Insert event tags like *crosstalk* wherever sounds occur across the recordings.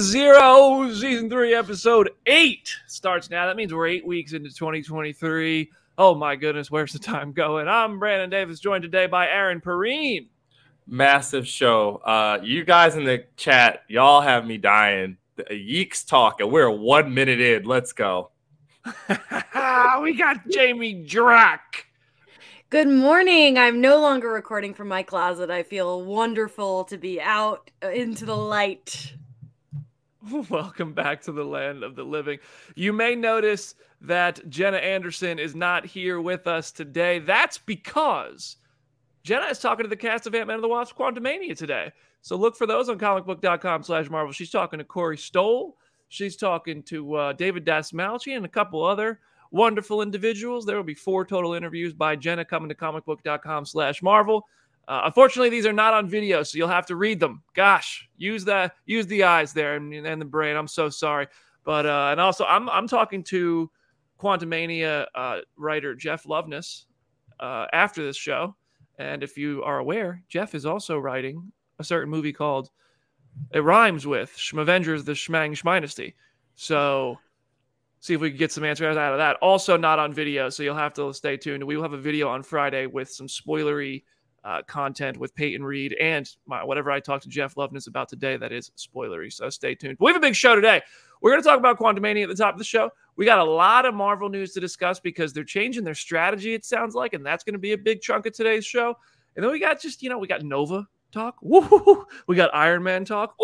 Zero, Season 3, Episode 8 starts now. That means we're eight weeks into 2023. Oh my goodness, where's the time going? I'm Brandon Davis, joined today by Aaron Perine. massive show. Uh, you guys in the chat, y'all have me dying. The Yeeks talk, and we're one minute in. Let's go. *laughs* we got Jamie Jirak. Good morning. I'm no longer recording from my closet. I feel wonderful to be out uh, into the light. *laughs* Welcome back to the land of the living. You may notice that Jenna Anderson is not here with us today. That's because Jenna is talking to the cast of Ant-Man and the Wasp Quantumania today. So look for those on comicbook.com slash Marvel. She's talking to Corey Stoll. She's talking to uh, David Dasmalchi and a couple other wonderful individuals. There will be four total interviews by Jenna coming to comicbook.com slash Marvel. Uh, unfortunately, these are not on video, so you'll have to read them. Gosh, use the use the eyes there and, and the brain. I'm so sorry, but uh, and also I'm I'm talking to Quantumania uh, writer Jeff Loveness uh, after this show, and if you are aware, Jeff is also writing a certain movie called it rhymes with Schmavengers the Schmang Schminesty. So see if we can get some answers out of that. Also not on video, so you'll have to stay tuned. We will have a video on Friday with some spoilery uh, content with Peyton Reed and my, whatever I talked to Jeff Loveness about today that is spoilery. So stay tuned. But We have a big show today. We're going to talk about Quantumania at the top of the show. We got a lot of Marvel news to discuss because they're changing their strategy, it sounds like, and that's going to be a big chunk of today's show. And then we got just, you know, we got Nova talk. Woo-hoo-hoo. We got Iron Man talk.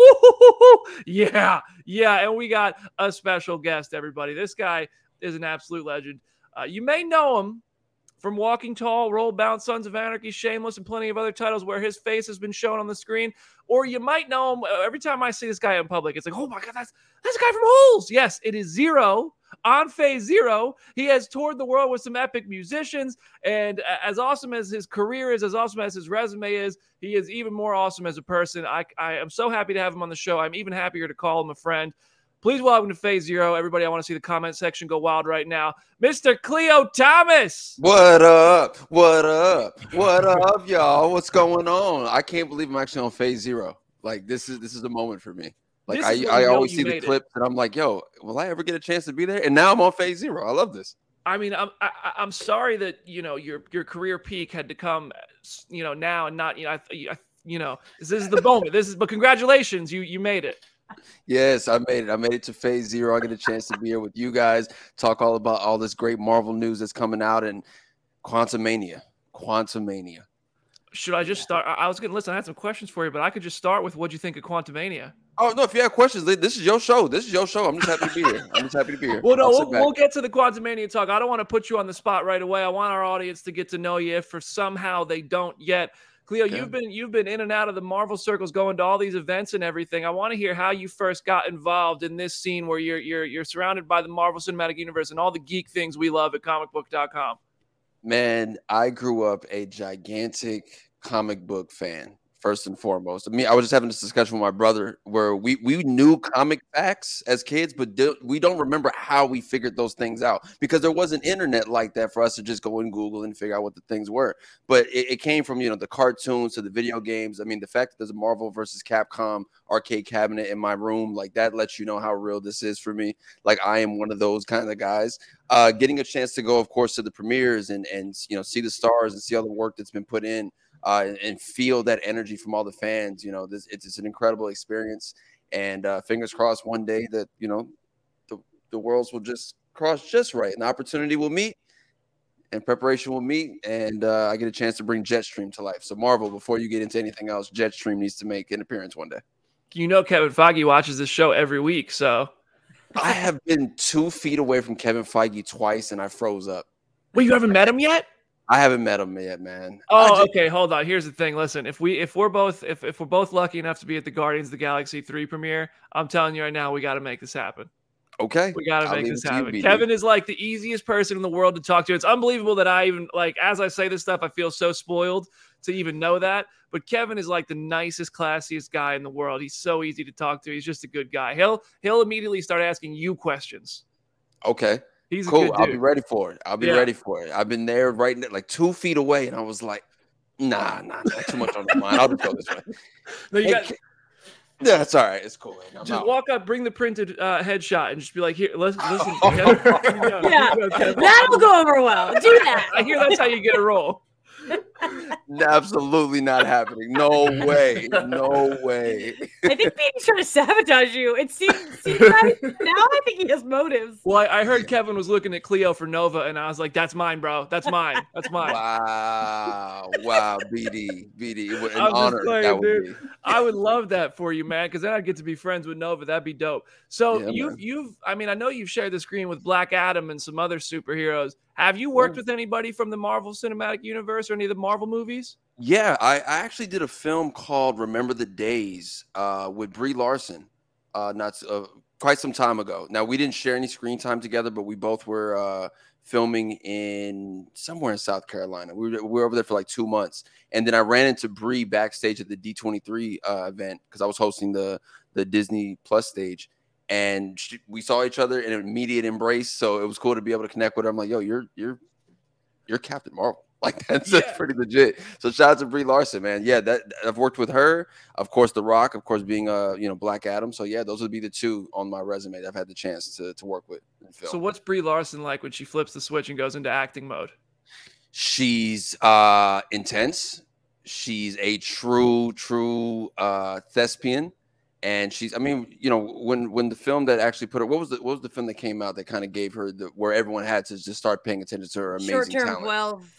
Yeah, yeah. And we got a special guest, everybody. This guy is an absolute legend. Uh, you may know him from Walking Tall, Roll Bounce, Sons of Anarchy, Shameless, and plenty of other titles where his face has been shown on the screen. Or you might know him uh, every time I see this guy in public. It's like, oh my God, that's that's a guy from Holes. Yes, it is Zero on Phase Zero. He has toured the world with some epic musicians. And as awesome as his career is, as awesome as his resume is, he is even more awesome as a person. I, I am so happy to have him on the show. I'm even happier to call him a friend. Please welcome to Phase Zero. Everybody, I want to see the comment section go wild right now. Mr. Khleo Thomas. What up? What up? What up, y'all? What's going on? I can't believe I'm actually on phase zero. Like this is this is a moment for me. Like I, I always see the made it. clips and I'm like, yo, will I ever get a chance to be there? And now I'm on phase zero. I love this. I mean, I'm I, I- I'm sorry that you know your your career peak had to come, you know, now and not you know, I, I, you know, this is the moment. This is, but congratulations, you you made it. Yes, I made it. I made it to phase zero. I get a chance to be here with you guys, talk all about all this great Marvel news that's coming out and Quantumania. Quantumania. Should I just start? I was gonna listen. I had some questions for you, but I could just start with what you think of Quantumania. Oh no, if you have questions, this is your show. This is your show. I'm just happy to be here. I'm just happy to be here. Well, no, we'll, we'll get to the Quantumania talk. I don't want to put you on the spot right away. I want our audience to get to know you if for somehow they don't yet. Khleo, Okay. you've been you've been in and out of the Marvel circles, going to all these events and everything. I want to hear how you first got involved in this scene where you're you're you're surrounded by the Marvel Cinematic Universe and all the geek things we love at comicbook.com. Man, I grew up a gigantic comic book fan. First and foremost, I mean, I was just having this discussion with my brother where we we knew comic facts as kids, but we don't remember how we figured those things out because there wasn't internet like that for us to just go and Google and figure out what the things were. But it, it came from you know the cartoons to the video games. I mean, the fact that there's a Marvel versus Capcom arcade cabinet in my room, like that, lets you know how real this is for me. Like I am one of those kind of guys uh, getting a chance to go, of course, to the premieres and and you know see the stars and see all the work that's been put in, uh, and, and feel that energy from all the fans. You know, this it's, it's an incredible experience, and uh, fingers crossed one day that you know the the worlds will just cross just right, and the opportunity will meet, and preparation will meet, and uh, I get a chance to bring Jetstream to life. So Marvel, before you get into anything else, Jetstream needs to make an appearance one day. You know, Kevin Feige watches this show every week, so I have been two feet away from Kevin Feige twice, and I froze up. Well, you haven't met him yet. I haven't met him yet, man. Oh, just- okay. Hold on. Here's the thing. Listen, if we if we're both if, if we're both lucky enough to be at the Guardians of the Galaxy three premiere, I'm telling you right now, we got to make this happen. okay. We got to make this to you, happen. Kevin is like the easiest person in the world to talk to. It's unbelievable that I even like as I say this stuff, I feel so spoiled to even know that. But Kevin is like the nicest, classiest guy in the world. He's so easy to talk to. He's just a good guy. He'll he'll immediately start asking you questions. Okay. He's a Cool. good I'll be ready for it. I'll be Yeah. ready for it. I've been there right ne- like two feet away, and I was like, nah, nah, nah too much on the mind. I'll just go this way. No, you Hey, got, Ke- yeah, that's all right. It's cool. man. I'm just out. walk up, bring the printed uh, headshot, and just be like, "Here, listen, *laughs* listen." Kevin. You go. Yeah, you go, That'll go over well. Do that. I hear that's how you get a roll. *laughs* Absolutely not happening. No way. No way. I think Beatty's trying to sabotage you. It seems, seems like now I think he has motives. Well, I, I heard Kevin was looking at Khleo for Nova, and I was like, "That's mine, bro. That's mine. That's mine." Wow. Wow. BD. BD. It An I'm just honor saying, that would dude. be. I would love that for you, man, because then I'd get to be friends with Nova. That'd be dope. So Yeah, you've man. you've I mean, I know you've shared the screen with Black Adam and some other superheroes. Have you worked Yeah. with anybody from the Marvel Cinematic Universe or any of the Marvel movies? Yeah, I, I actually did a film called Remember the Daze uh, with Brie Larson, uh, not uh, quite some time ago. Now we didn't share any screen time together, but we both were uh, filming in somewhere in South Carolina. We were, we were over there for like two months, and then I ran into Brie backstage at the D23 uh, event because I was hosting the the Disney Plus stage. And she, we saw each other in an immediate embrace, so it was cool to be able to connect with her. I'm like, "Yo, you're you're you're Captain Marvel." *laughs* Like that's, Yeah. that's pretty legit. So shout out to Brie Larson, man. Yeah, that I've worked with her. Of course, The Rock, of course, being uh you know Black Adam. So yeah, those would be the two on my resume that I've had the chance to to work with. In film. So what's Brie Larson like when she flips the switch and goes into acting mode? She's uh intense. She's a true, true uh thespian. And she's I mean, you know, when when the film that actually put her what was the what was the film that came out that kind of gave her the where everyone had to just start paying attention to her amazing Short term talent. 12.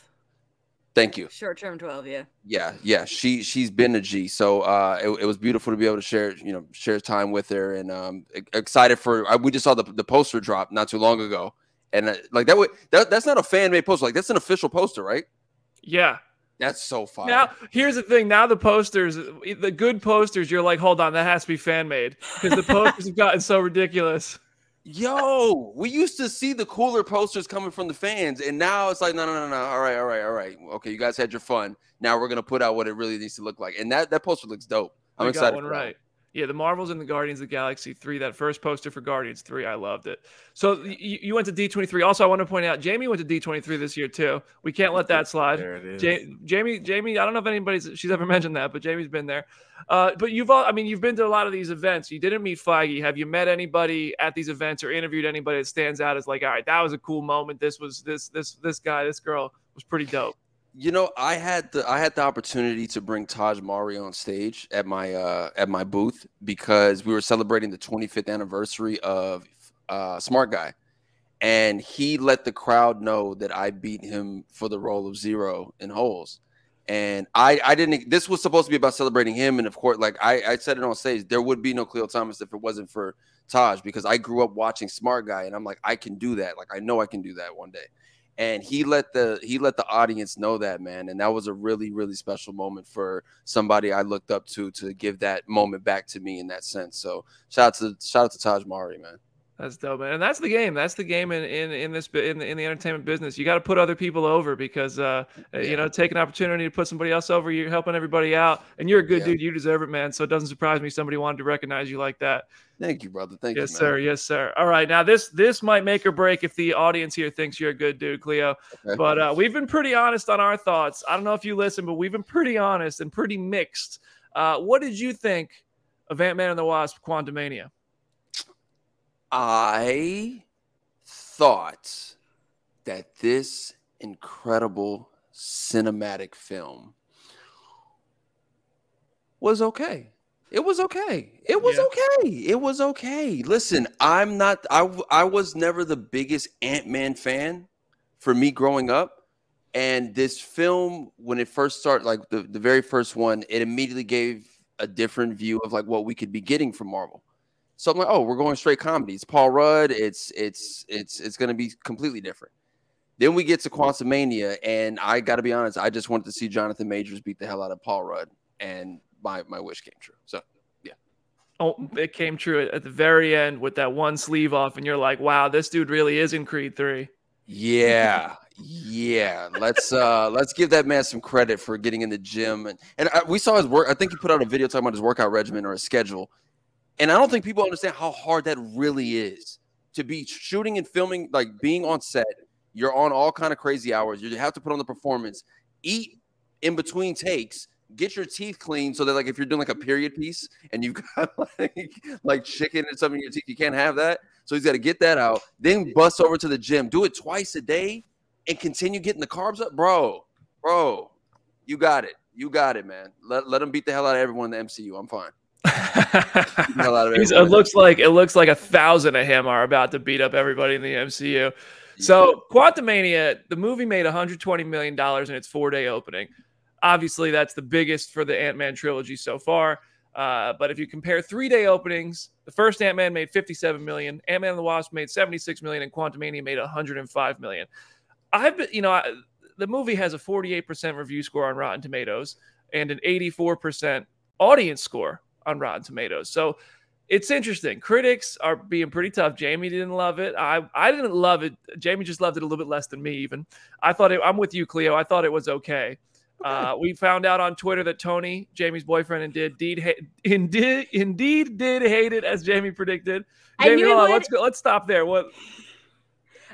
Thank you. Short term 12, yeah. yeah yeah she she's been a g so uh it, it was beautiful to be able to share you know share time with her and um excited for I, we just saw the, the poster drop not too long ago and uh, like that would that, that's not a fan made poster like that's an official poster right Yeah. that's so fire Now, here's the thing. Now the posters, the good posters, you're like, hold on, that has to be fan made because the posters have gotten so ridiculous. Yo we used to see the cooler posters coming from the fans and now it's like no no no no. All right all right all right. Okay you guys had your fun. Now we're gonna put out what it really needs to look like. And that that poster looks dope. I'm We excited got one that right. Yeah, the Marvels and the Guardians of the Galaxy 3, that first poster for Guardians 3, I loved it. So you, you went to D23. Also, I want to point out Jamie went to D23 this year too. We can't let that slide. There it is. Ja- Jamie, Jamie, I don't know if anybody's she's ever *laughs* mentioned that, but Jamie's been there. Uh, but you've all, I mean, you've been to a lot of these events. You didn't meet Feige. Have you met anybody at these events or interviewed anybody that stands out as like, all right, that was a cool moment. This was this this this guy, this girl was pretty dope. You know, I had the I had the opportunity to bring Tahj Mowry on stage at my uh at my booth because we were celebrating the 25th anniversary of uh Smart Guy. And he let the crowd know that I beat him for the role of Zero in Holes. And I I didn't this was supposed to be about celebrating him and of course like I I said it on stage there would be no Khleo Thomas if it wasn't for Tahj because I grew up watching Smart Guy and I'm like I can do that. Like I know I can do that one day and he let the he let the audience know that man and that was a really really special moment for somebody i looked up to to give that moment back to me in that sense. So shout out to shout out to tahj mowry man That's dope, man. And that's the game. That's the game in in, in this in the, in the entertainment business. You got to put other people over because uh you know take an opportunity to put somebody else over. You're helping everybody out, and you're a good Yeah. dude. You deserve it, man. So it doesn't surprise me somebody wanted to recognize you like that. thank you brother thank yes, you Yes, sir. Yes, sir. All right, now this this might make or break if the audience here thinks you're a good dude, Khleo. Okay. But uh, we've been pretty honest on our thoughts. I don't know if you listen, but we've been pretty honest and pretty mixed. Uh, what did you think of Ant Man and the Wasp: Quantumania? I thought that this incredible cinematic film was okay it was okay. It was Yeah. okay. It was okay. Listen, I'm not I I was never the biggest Ant-Man fan for me growing up. And this film, when it first started, like the, the very first one, it immediately gave a different view of like what we could be getting from Marvel. So I'm like, oh, we're going straight comedy. It's Paul Rudd. It's it's it's it's going to be completely different. Then we get to Quantumania, and I got to be honest, I just wanted to see Jonathan Majors beat the hell out of Paul Rudd, and my my wish came true. So yeah. Oh, it came true at the very end with that one sleeve off, and you're like, wow, this dude really is in Creed three. Yeah, *laughs* yeah. Let's uh let's give that man some credit for getting in the gym and and I, we saw his work. I think he put out a video talking about his workout regimen or his schedule, and I don't think people understand how hard that really is to be shooting and filming, like being on set. You're on all kind of crazy hours. You have to put on the performance, eat in between takes, get your teeth clean so that like if you're doing like a period piece and you've *laughs* got like like chicken and something in your teeth, you can't have that. So he's got to get that out, then bust over to the gym, do it twice a day, and continue getting the carbs up, bro. Bro, you got it. You got it, man. Let let him beat the hell out of everyone in the MCU. I'm fine. *laughs* it looks like it looks like a thousand of him are about to beat up everybody in the MCU. So Quantumania, the movie made 120 million dollars in its four day opening. Obviously, that's the biggest for the Ant Man trilogy so far. Uh, but if you compare three day openings, the first Ant Man made 57 million, Ant Man and the Wasp made 76 million, and Quantumania made 105 million. I've been, you know, I, the movie has a 48% review score on Rotten Tomatoes and an 84% audience score on Rotten Tomatoes. So it's interesting. Critics are being pretty tough. Jamie didn't love it. I I didn't love it. Jamie just loved it a little bit less than me. Even I thought it, I'm with you, Khleo. I thought it was okay. Uh, we found out on Twitter that Tony, Jamie's boyfriend, indeed ha- indeed indeed did hate it as Jamie predicted. Jamie, hold on, let's go. Let's stop there. What?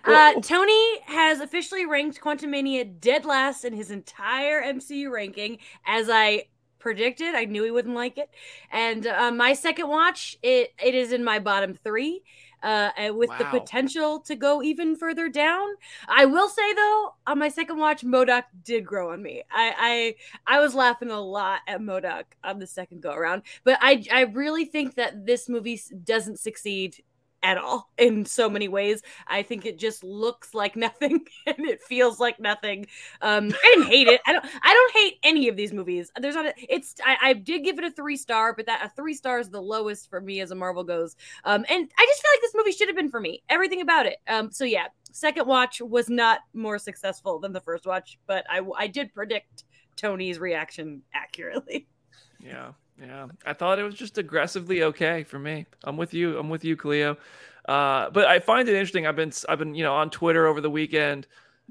Uh, Tony has officially ranked Quantumania dead last in his entire MCU ranking, as I predicted. I knew he wouldn't like it. And uh, my second watch, it it is in my bottom three uh, with wow. the potential to go even further down. I will say though, on my second watch, MODOK did grow on me. I I, I was laughing a lot at MODOK on the second go around, but I I really think that this movie doesn't succeed at all in so many ways. I think it just looks like *laughs* nothing and it feels like nothing. Um, I didn't hate it. I don't. I don't hate any of these movies. There's not. A, it's. I, I did give it a three star, but that a three star is the lowest for me as a Marvel goes. Um, and I just feel like this movie should have been for me. Everything about it. Um, so yeah, second watch was not more successful than the first watch, but I I did predict Tony's reaction accurately. Yeah. Yeah, I thought it was just aggressively okay for me. I'm with you. I'm with you, Khleo. Uh, but I find it interesting. I've been I've been you know on Twitter over the weekend,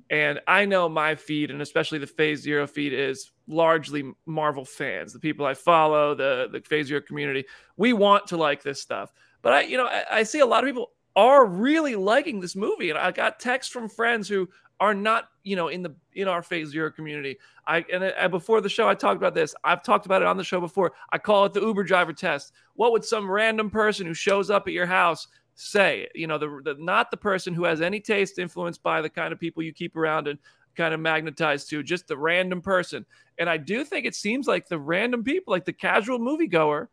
and I know my feed and especially the Phase Zero feed is largely Marvel fans. The people I follow, the the Phase Zero community, we want to like this stuff. But I you know I, I see a lot of people are really liking this movie, and I got texts from friends who are not you know in the in our phase zero community. I and, uh, and before the show i talked about this. I've talked about it on the show before. I call it the uber driver test. What would some random person who shows up at your house say? You know the, the not the person who has any taste influenced by the kind of people you keep around and kind of magnetized to just the random person. And i do think it seems like the random people like the casual moviegoer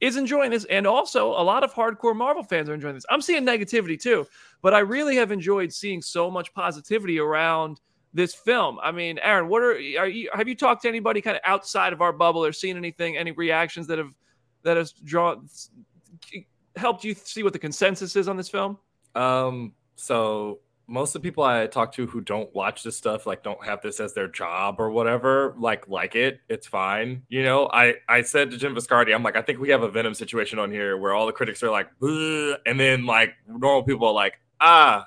is enjoying this. And also, a lot of hardcore Marvel fans are enjoying this. I'm seeing negativity too, but I really have enjoyed seeing so much positivity around this film. I mean, Aaron, what are, are you, have you talked to anybody kind of outside of our bubble or seen anything, any reactions that have, that has drawn, helped you see what the consensus is on this film? Um, so most of the people I talk to who don't watch this stuff, like don't have this as their job or whatever, like like it. It's fine. You know, I I said to Jim Viscardi, I'm like, I think we have a Venom situation on here where all the critics are like, and then like normal people are like, ah,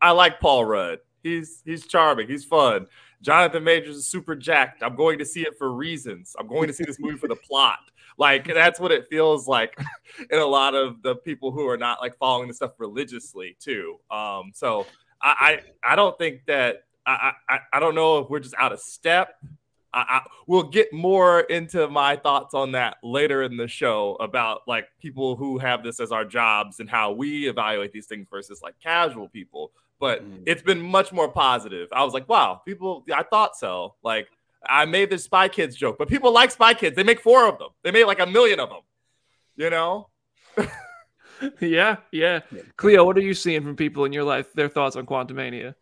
I like Paul Rudd. He's he's charming. He's fun. Jonathan Majors is super jacked. I'm going to see it for reasons. I'm going to see this movie for the plot. Like that's what it feels like *laughs* in a lot of the people who are not like following the stuff religiously too. Um, so I, I, I don't think that I, I, I don't know if we're just out of step. I, I, we'll get more into my thoughts on that later in the show about like people who have this as our jobs and how we evaluate these things versus like casual people. But mm. it's been much more positive. I was like, wow, people, I thought so. Like, I made this Spy Kids joke, but people like Spy Kids. They make four of them, they made like a million of them, you know? *laughs* yeah, yeah. Khleo, what are you seeing from people in your life? Their thoughts on Quantumania?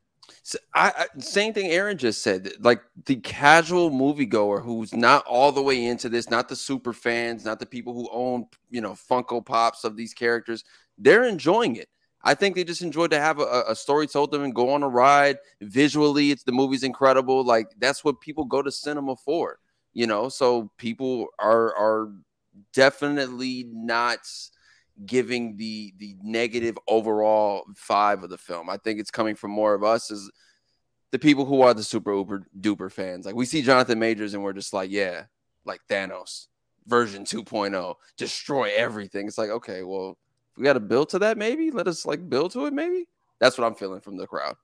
So I, I, same thing Aaron just said. Like the casual moviegoer who's not all the way into this, not the super fans, not the people who own you know Funko Pops of these characters, they're enjoying it. I think they just enjoyed to have a, a story told them and go on a ride. Visually, it's the movie's incredible. Like that's what people go to cinema for, you know. So people are are definitely not giving the the negative overall five of the film. I think it's coming from more of us as the people who are the super uber duper fans. Like we see Jonathan Majors and we're just like, yeah, like Thanos version 2.0, destroy everything. It's like, okay, well, we got to build to that maybe. Let us like build to it maybe. That's what I'm feeling from the crowd.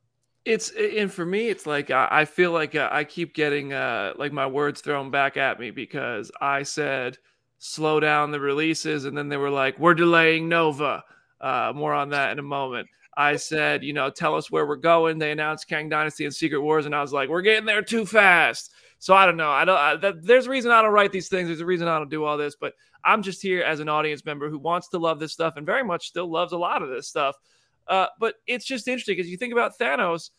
It's and for me, it's like I, feel like uh, I keep getting uh, like my words thrown back at me because I said slow down the releases, and then they were like, "We're delaying Nova." Uh, more on that in a moment. I said, you know, tell us where we're going. They announced Kang Dynasty and Secret Wars, and I was like, we're getting there too fast. So I don't know. I don't. I, that, there's a reason I don't write these things. There's a reason I don't do all this. But I'm just here as an audience member who wants to love this stuff and very much still loves a lot of this stuff. Uh, but it's just interesting because you think about Thanos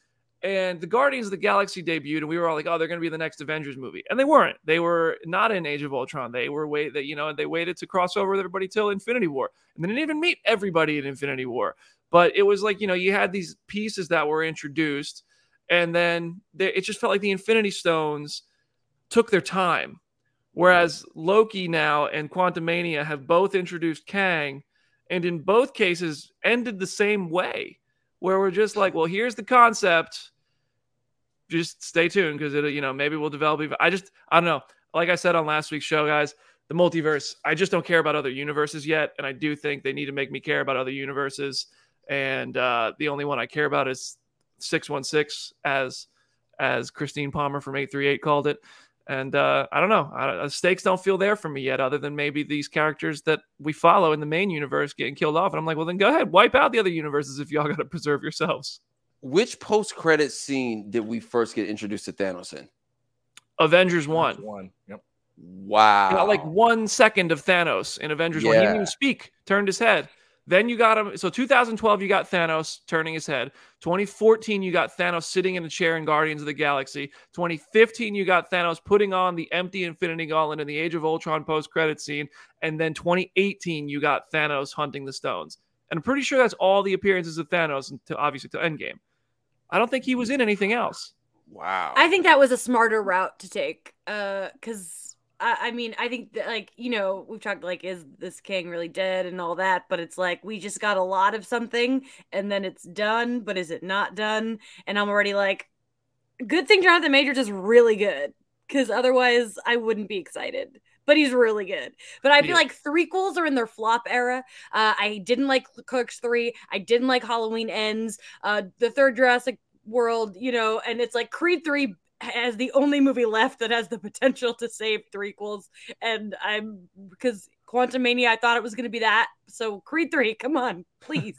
and the Guardians of the Galaxy debuted, and we were all like, "Oh, they're going to be the next Avengers movie," and they weren't. They were not in Age of Ultron. They were wait that you know they waited to cross over with everybody till Infinity War, and they didn't even meet everybody in Infinity War. But it was like you know you had these pieces that were introduced, and then they, it just felt like the Infinity Stones took their time, whereas Loki now and Quantumania have both introduced Kang, and in both cases ended the same way where we're just like, well, here's the concept. Just stay tuned because it, you know, maybe we'll develop. I just, I don't know. Like I said on last week's show, guys, the multiverse. I just don't care about other universes yet, and I do think they need to make me care about other universes. And uh, the only one I care about is six one six, as as Christine Palmer from eight three eight called it. And uh, I don't know. I, the stakes don't feel there for me yet, other than maybe these characters that we follow in the main universe getting killed off. And I'm like, well, then go ahead, wipe out the other universes if y'all *laughs* got to preserve yourselves. Which post credit scene did we first get introduced to Thanos in? Avengers 1. One. Yep. Wow. Got like one second of Thanos in Avengers yeah. 1. He didn't even speak, turned his head. Then you got him. So 2012, you got Thanos turning his head. 2014, you got Thanos sitting in a chair in Guardians of the Galaxy. 2015, you got Thanos putting on the empty Infinity Gauntlet in the Age of Ultron post credit scene. And then 2018, you got Thanos hunting the stones. And I'm pretty sure that's all the appearances of Thanos until obviously to Endgame. I don't think he was in anything else. Wow. I think that was a smarter route to take. Uh, because I, I mean, I think that, like, you know, we've talked like, is this king really dead and all that, but it's like we just got a lot of something and then it's done, but is it not done? And I'm already like, good thing Jonathan Majors is really good because otherwise I wouldn't be excited. But he's really good. But I feel yeah. like threequels are in their flop era. Uh, I didn't like Clerks 3. I didn't like Halloween Ends. Uh, the third Jurassic World, you know, and it's like Creed 3 as the only movie left that has the potential to save threequels. And I'm because Quantumania, I thought it was going to be that. So Creed 3, come on, please.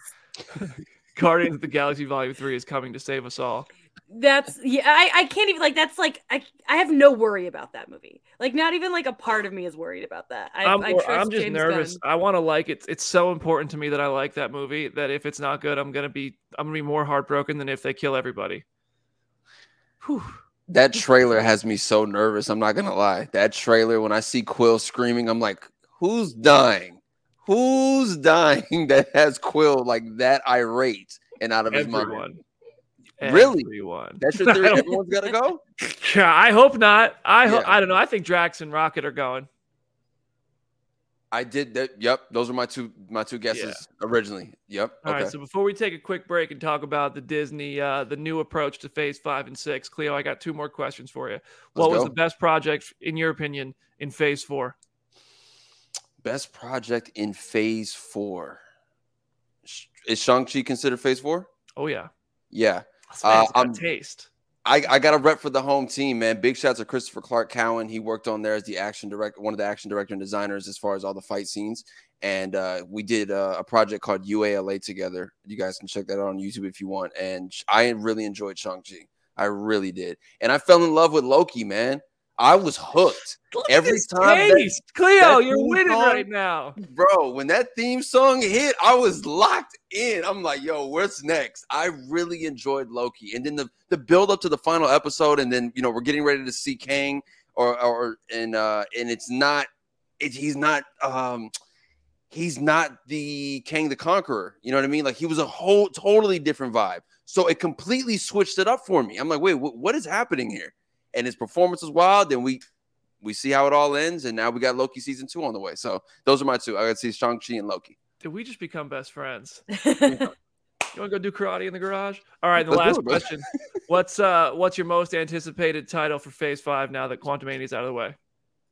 *laughs* Guardians of the Galaxy Volume 3 is coming to save us all. That's yeah, I, I can't even like that's like I I have no worry about that movie. Like not even like a part of me is worried about that. I, I'm, I am just James nervous. Gunn. I want to like it. It's so important to me that I like that movie that if it's not good, I'm gonna be I'm gonna be more heartbroken than if they kill everybody. Whew that trailer has me so nervous. I'm not gonna lie. That trailer, when I see Quill screaming, I'm like, who's dying? Who's dying *laughs* that has Quill like that irate and out of Everyone. his mind? Really? Everyone. That's your *laughs* theory. Everyone's gotta go. *laughs* Yeah, I hope not. I hope. Yeah. I don't know. I think Drax and Rocket are going. I did that. Yep, those are my two my two guesses yeah. originally. Yep. All okay. right. So before we take a quick break and talk about the Disney, uh, the new approach to Phase Five and Six, Khleo, I got two more questions for you. Let's what was the best project in your opinion in Phase Four? Best project in Phase Four is Shang Chi considered Phase Four? Oh yeah. Yeah. Uh, I'm taste. I, I got a rep for the home team, man. Big shots to Christopher Clark Cowan. He worked on there as the action director, one of the action director and designers as far as all the fight scenes. And uh, we did uh, a project called UALA together. You guys can check that out on YouTube if you want. And I really enjoyed Shang-Chi. I really did. And I fell in love with Loki, man. I was hooked. Look Every time that-. Khleo, that you're winning song- right now. Bro, when that theme song hit, I was locked in. I'm like, yo, what's next? I really enjoyed Loki. And then the, the build up to the final episode, and then you know, we're getting ready to see Kang or or and uh and it's not it, he's not um he's not the Kang the Conqueror. You know what I mean? Like he was a whole totally different vibe. So it completely switched it up for me. I'm like, wait, wh- what is happening here? And his performance was wild. Then we we see how it all ends, and now we got Loki season two on the way. So those are my two. I got to see Shang Chi and Loki. Did we just become best friends? *laughs* You want to go do karate in the garage? All right, and the Let's last it, question. *laughs* What's uh what's your most anticipated title for phase five now that Quantum is out of the way?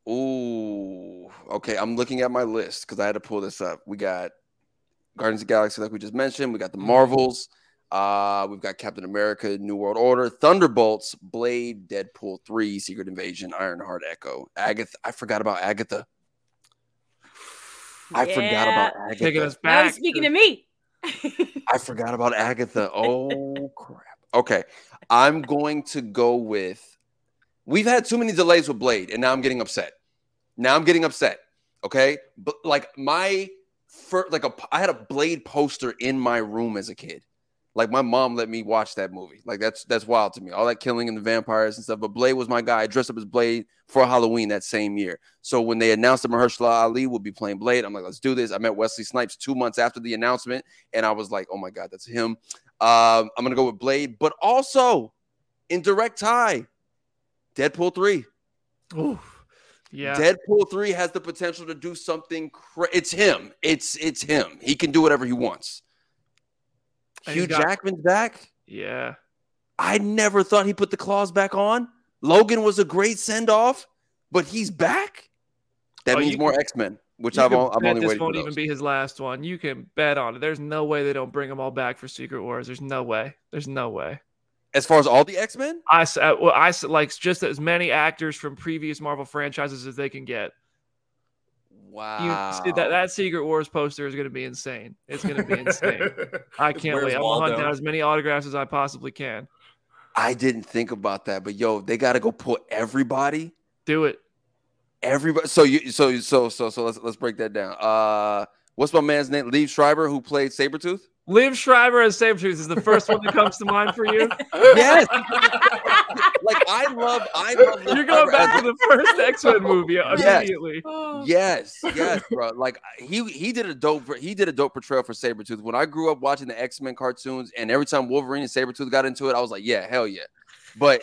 Ooh, okay. I'm looking at my list because I had to pull this up. We got Guardians of the Galaxy, like we just mentioned. We got the Marvels. Uh, we've got Captain America, New World Order, Thunderbolts, Blade, Deadpool 3, Secret Invasion, Ironheart Echo, Agatha. I forgot about Agatha. I forgot Yeah. about Taking Agatha. us Now back. he's speaking to me. *laughs* I forgot about Agatha. *laughs* Oh crap. Okay. I'm going to go with we've had too many delays with Blade, and now I'm getting upset. Now I'm getting upset. Okay. But like my first like a I had a Blade poster in my room as a kid. Like my mom let me watch that movie. Like that's that's wild to me. All that killing and the vampires and stuff. But Blade was my guy. I dressed up as Blade for Halloween that same year. So when they announced that Mahershala Ali would be playing Blade, I'm like, let's do this. I met Wesley Snipes two months after the announcement, and I was like, oh my god, that's him. Um, I'm gonna go with Blade, but also in direct tie, Deadpool three. Oof. Yeah. Deadpool three has the potential to do something. Cra- it's him. It's it's him. He can do whatever he wants. Hugh got- Jackman's back. yeah. I never thought he put the claws back on. Logan was a great send off, but he's back. That Oh, means more X Men, which I've, can al- I'm only waiting for. won't even be his last one. You can bet on it. There's no way they don't bring them all back for Secret Wars. There's no way. There's no way. As far as all the X Men, I uh, well, I like just as many actors from previous Marvel franchises as they can get. You wow. see that that Secret Wars poster is going to be insane. It's going to be insane. *laughs* I can't Where's wait. I'm gonna hunt down as many autographs as I possibly can. I didn't think about that, but yo, they got to go pull everybody. Do it. Everybody. So you. So so so so let's let's break that down. Uh, what's my man's name? Liev Schreiber, who played Sabretooth? Liev Schreiber as Sabretooth is the first one that comes to mind for you. *laughs* Yes. like I love. I love. Liev *laughs* You're going Schreiber back to the first *laughs* X Men movie Yes. immediately. Oh. Yes, yes, bro. Like he he did a dope he did a dope portrayal for Sabretooth. When I grew up watching the X-Men cartoons and every time Wolverine and Sabretooth got into it, I was like, yeah, hell yeah. But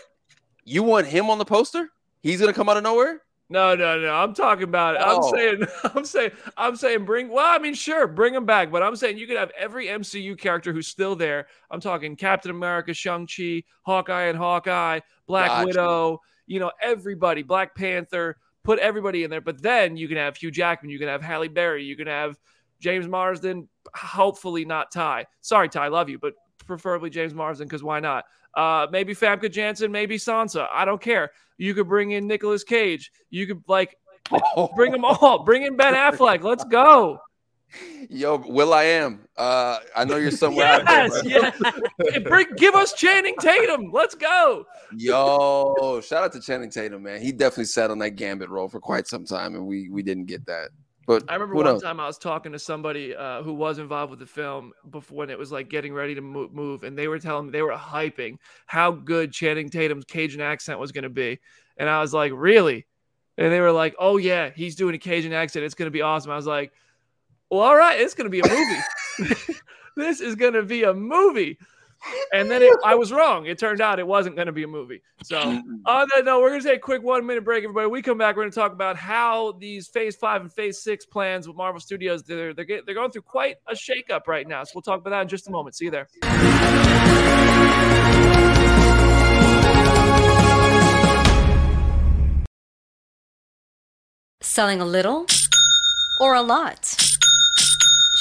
you want him on the poster? He's gonna come out of nowhere? No, no, no. I'm talking about. it. I'm Oh. saying. *laughs* I'm saying. I'm saying. Bring. Well, I mean, sure, bring him back. But I'm saying you could have every MCU character who's still there. I'm talking Captain America, Shang Chi, Hawkeye and Hawkeye, Black Gotcha. Widow. You know, everybody. Black Panther. Put everybody in there. But then you can have Hugh Jackman. You can have Halle Berry. You can have James Marsden. Hopefully not Ty. Sorry, Ty. Love you, but preferably James Marsden because why not? Uh, maybe Famke Janssen, maybe Sansa. I don't care. You could bring in Nicolas Cage. You could like bring them all. Bring in Ben Affleck. Let's go. Yo, Will I am. Uh, I know you're somewhere out there. Yes, yes. Hey, bring, give us Channing Tatum. Let's go. Yo, shout out to Channing Tatum, man. He definitely sat on that gambit role for quite some time, and we we didn't get that. But I remember one knows? time I was talking to somebody uh, who was involved with the film before when it was like getting ready to mo- move, and they were telling me they were hyping how good Channing Tatum's Cajun accent was going to be, and I was like, really? And they were like, oh yeah, he's doing a Cajun accent. It's going to be awesome. I was like, well, all right, it's going to be a movie. *laughs* this is going to be a movie. And then it, I was wrong. It turned out it wasn't going to be a movie. So on that note, we're going to take a quick one minute break, everybody. We come back. We're going to talk about how these phase five and phase six plans with Marvel Studios, they're, they're, get, they're going through quite a shakeup right now. So we'll talk about that in just a moment. See you there. Selling a little or a lot?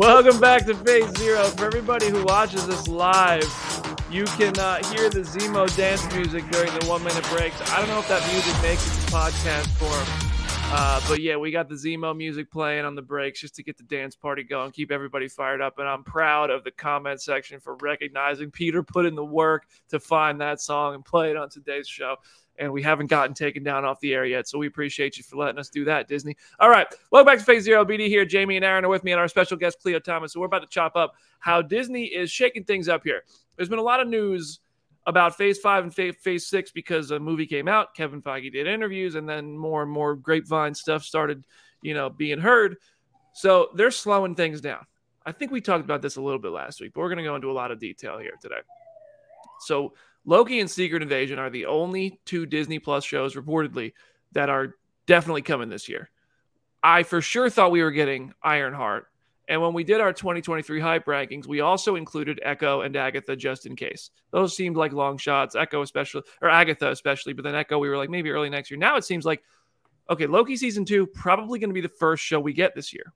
*laughs* Welcome back to Phase Zero. For everybody who watches this live, you can uh, hear the Zemo dance music during the one minute breaks. I don't know if that music makes it to podcast form. Uh, but yeah, we got the Zemo music playing on the breaks just to get the dance party going, keep everybody fired up. And I'm proud of the comment section for recognizing Peter put in the work to find that song and play it on today's show and we haven't gotten taken down off the air yet. So we appreciate you for letting us do that, Disney. All right. Welcome back to Phase Zero. BD here. Jamie and Aaron are with me and our special guest, Khleo Thomas. So we're about to chop up how Disney is shaking things up here. There's been a lot of news about Phase Five and Phase Six because a movie came out. Kevin Feige did interviews, and then more and more grapevine stuff started, you know, being heard. So they're slowing things down. I think we talked about this a little bit last week, but we're going to go into a lot of detail here today. So Loki and Secret Invasion are the only two Disney Plus shows reportedly that are definitely coming this year. I for sure thought we were getting Ironheart. And when we did our 2023 hype rankings, we also included Echo and Agatha just in case. Those seemed like long shots, Echo especially, or Agatha especially, but then Echo, we were like maybe early next year. Now it seems like, okay, Loki season two, probably going to be the first show we get this year.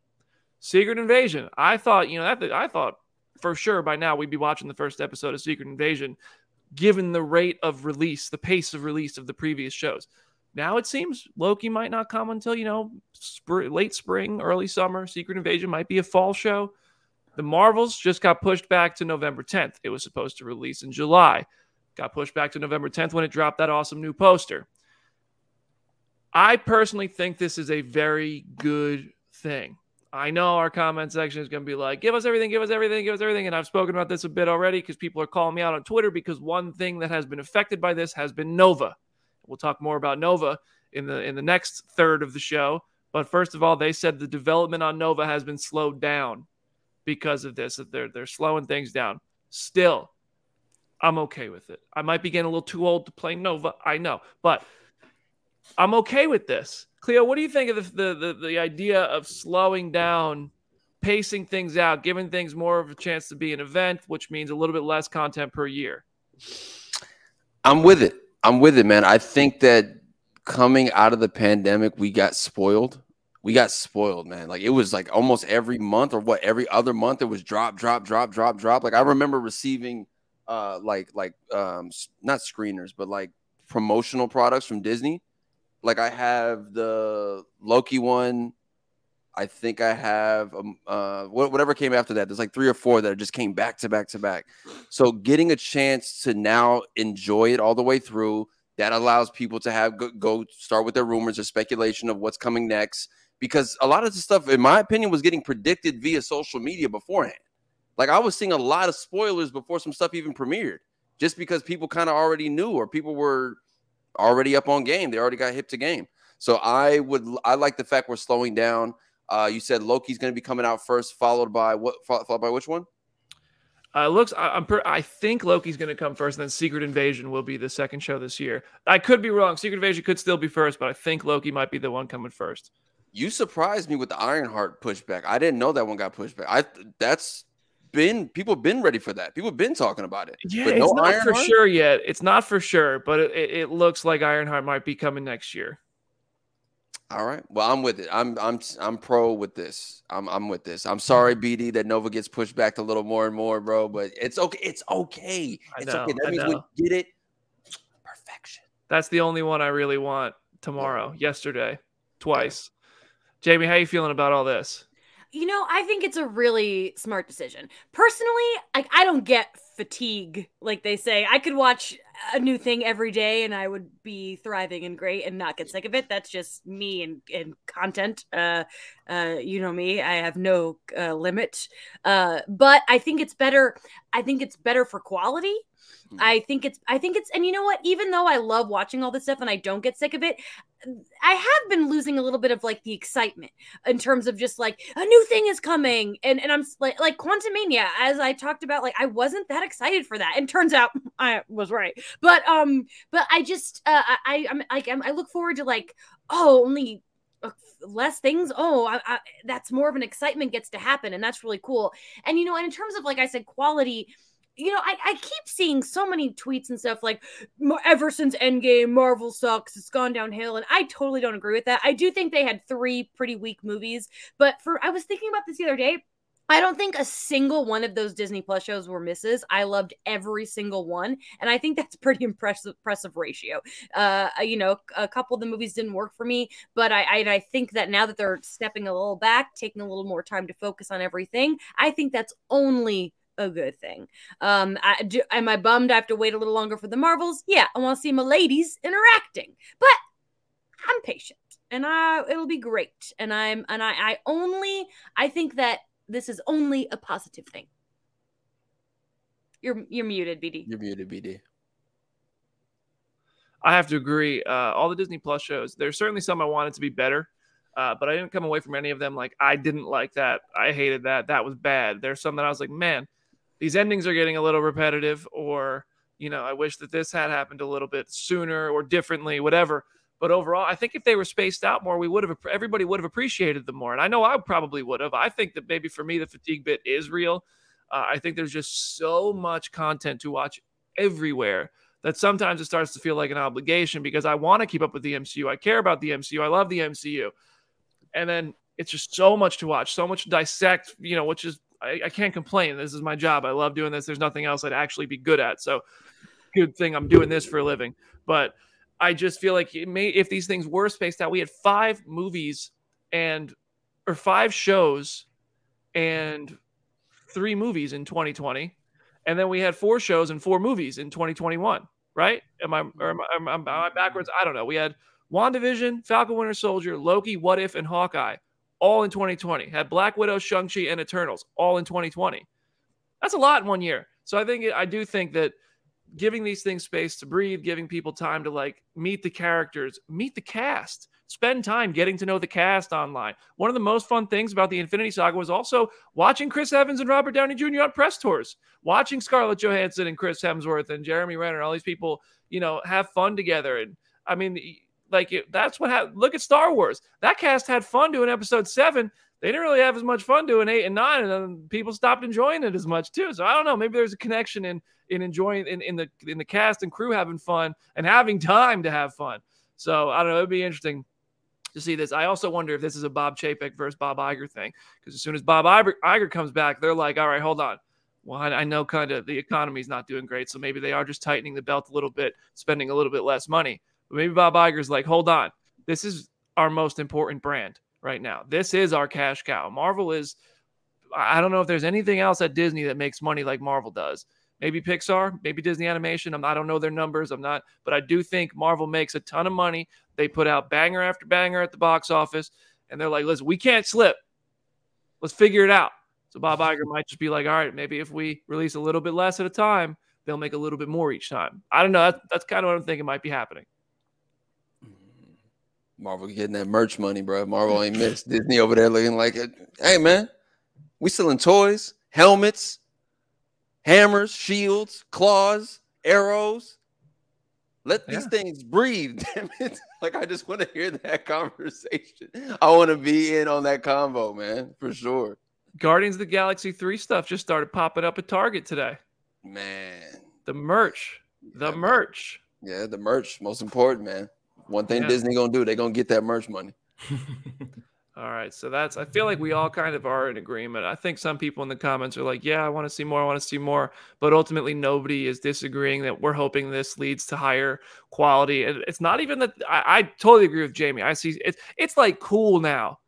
Secret Invasion, I thought, you know, that I thought for sure by now we'd be watching the first episode of Secret Invasion given the rate of release, the pace of release of the previous shows. Now it seems Loki might not come until, you know, sp- late spring, early summer. Secret Invasion might be a fall show. The Marvels just got pushed back to November 10th. It was supposed to release in July. Got pushed back to November 10th when it dropped that awesome new poster. I personally think this is a very good thing. I know our comment section is going to be like, give us everything, give us everything, give us everything. And I've spoken about this a bit already because people are calling me out on Twitter because one thing that has been affected by this has been Nova. We'll talk more about Nova in the in the next third of the show. But first of all, they said the development on Nova has been slowed down because of this. That they're they're slowing things down. Still, I'm okay with it. I might be getting a little too old to play Nova. I know, but I'm okay with this Khleo, what do you think of the, the, the, idea of slowing down, pacing things out, giving things more of a chance to be an event, which means a little bit less content per year? I'm with it. I'm with it, man. I think that coming out of the pandemic, we got spoiled. We got spoiled, man. Like it was like almost every month or what every other month it was drop, drop, drop, drop, drop. Like I remember receiving uh like like um not screeners, but like promotional products from Disney like I have the Loki one. I think I have um, uh, whatever came after that. There's like three or four that just came back to back to back. So getting a chance to now enjoy it all the way through that allows people to have go, go start with their rumors or speculation of what's coming next. Because a lot of the stuff, in my opinion, was getting predicted via social media beforehand. Like I was seeing a lot of spoilers before some stuff even premiered, just because people kind of already knew or people were already up on game. They already got hip to game. So I would I like the fact we're slowing down. Uh, you said Loki's going to be coming out first, followed by what? Followed by which one? Uh, looks, I, am per, I think Loki's going to come first, and then Secret Invasion will be the second show this year. I could be wrong. Secret Invasion could still be first, but I think Loki might be the one coming first. You surprised me with the Ironheart pushback. I didn't know that one got pushed back. I that's been people been ready for that. People have been talking about it. Yeah, But it's no not for sure yet. It's not for sure, but it, it looks like Ironheart might be coming next year. All right. Well, I'm with it. I'm I'm I'm pro with this. I'm I'm with this. I'm sorry, *laughs* BD, that Nova gets pushed back a little more and more, bro. But it's okay. It's okay. It's know, okay. That I means know. we get it. Perfection. That's the only one I really want tomorrow. Yesterday, twice. Jamie, how you feeling about all this? You know, I think it's a really smart decision. Personally, like I don't get fatigue like they say. I could watch a new thing every day and I would be thriving and great and not get sick of it. That's just me and, and content. Uh uh you know me. I have no uh, limit. Uh but I think it's better I think it's better for quality. Hmm. I think it's I think it's and you know what? Even though I love watching all this stuff and I don't get sick of it I have been losing a little bit of like the excitement in terms of just like a new thing is coming. And and I'm s- like Quantumania as I talked about like I wasn't that excited for that. And turns out *laughs* I was right. But um but I just uh I I'm like I'm, I look forward to like oh only less things? Oh I, I, that's more of an excitement gets to happen and that's really cool. And you know and in terms of like I said quality you know, I, I keep seeing so many tweets and stuff like ever since Endgame, Marvel sucks. It's gone downhill, and I totally don't agree with that. I do think they had three pretty weak movies, but for I was thinking about this the other day. I don't think a single one of those Disney Plus shows were misses. I loved every single one, and I think that's *laughs* pretty impressive, impressive ratio. Uh, you know, a couple of the movies didn't work for me, but I, I, I think that now that they're stepping a little back, taking a little more time to focus on everything, I think that's only a good thing. Um, I, do, am I bummed I have to wait a little longer for the Marvels? Yeah, I want to see my ladies interacting, but I'm patient, and I it'll be great. And I'm and I I only I think that this is only a positive thing. You're you're muted, BD. You're muted, BD. I have to agree. Uh, all the Disney Plus shows, there's certainly some I wanted to be better, uh, but I didn't come away from any of them like I didn't like that. I hated that. That was bad. There's some that I was like, man, these endings are getting a little repetitive, or you know, I wish that this had happened a little bit sooner or differently, whatever. But overall, I think if they were spaced out more, we would have everybody would have appreciated them more. And I know I probably would have. I think that maybe for me the fatigue bit is real. Uh, I think there's just so much content to watch everywhere that sometimes it starts to feel like an obligation because I want to keep up with the MCU. I care about the MCU. I love the MCU. And then it's just so much to watch, so much to dissect, you know, which is, I, I can't complain. This is my job. I love doing this. There's nothing else I'd actually be good at. So good thing I'm doing this for a living. But I just feel like it may, if these things were spaced out, we had five movies and, or five shows and three movies in 2020. And then we had four shows and four movies in 2021 right? Am I or am I, am I, backwards? I don't know. We had WandaVision, Falcon Winter Soldier, Loki, What If, and Hawkeye all in 2020. Had Black Widow, Shang-Chi, and Eternals all in 2020. That's a lot in one year. So I think I do think that giving these things space to breathe, giving people time to like meet the characters, meet the cast, spend time getting to know the cast online. One of the most fun things about the Infinity Saga was also watching Chris Evans and Robert Downey Jr. on press tours, watching Scarlett Johansson and Chris Hemsworth and Jeremy Renner all these people, you know, have fun together. And I mean, like it, that's what happened. Look at Star Wars. That cast had fun doing episode seven. They didn't really have as much fun doing eight and nine, and then people stopped enjoying it as much too. So I don't know. Maybe there's a connection in in enjoying in, in the in the cast and crew having fun and having *laughs* time to have fun. So I don't know. It'd be interesting to see this. I also wonder if this is a Bob Chapek versus Bob Iger thing because as soon as Bob Iger, comes back, they're like, all right, hold on. Well, I, I know kind of the economy's not doing great, so maybe they are just tightening the belt a little bit, spending a little bit less money. Maybe Bob Iger's like, hold on, this is our most important brand right now. This is our cash cow. Marvel is. I don't know if there's anything else at Disney that makes money like Marvel does. Maybe Pixar, maybe Disney Animation. I'm, I don't know their numbers. I'm not, but I do think Marvel makes a ton of money. They put out banger after banger at the box office, and they're like, listen, we can't slip. Let's figure it out. So Bob Iger might just be like, all right, maybe if we release a little bit less at a time, they'll make a little bit more each time. I don't know. That's, that's kind of what I'm thinking might be happening. Marvel getting that merch money, bro. Marvel ain't missed. Disney over there looking like. Hey man, we selling toys, helmets, hammers, shields, claws, arrows. Let these yeah. things breathe. *laughs* Damn it. Like I just want to hear that *laughs* conversation. I want to be in on that convo, man, for sure. Guardians of the Galaxy 3 stuff just started popping up at Target today. Man. The merch. The yeah, merch. Yeah, the merch. Most important, man. One thing yeah. Disney gonna do, they gonna get that merch money. *laughs* all right. So that's I feel like we all kind of are in agreement. I think some people in the comments are like, yeah, I want to see more, I want to see more. But ultimately nobody is disagreeing that we're hoping this leads to higher quality. And it's not even that I, I totally agree with Jamie. I see it's it's like cool now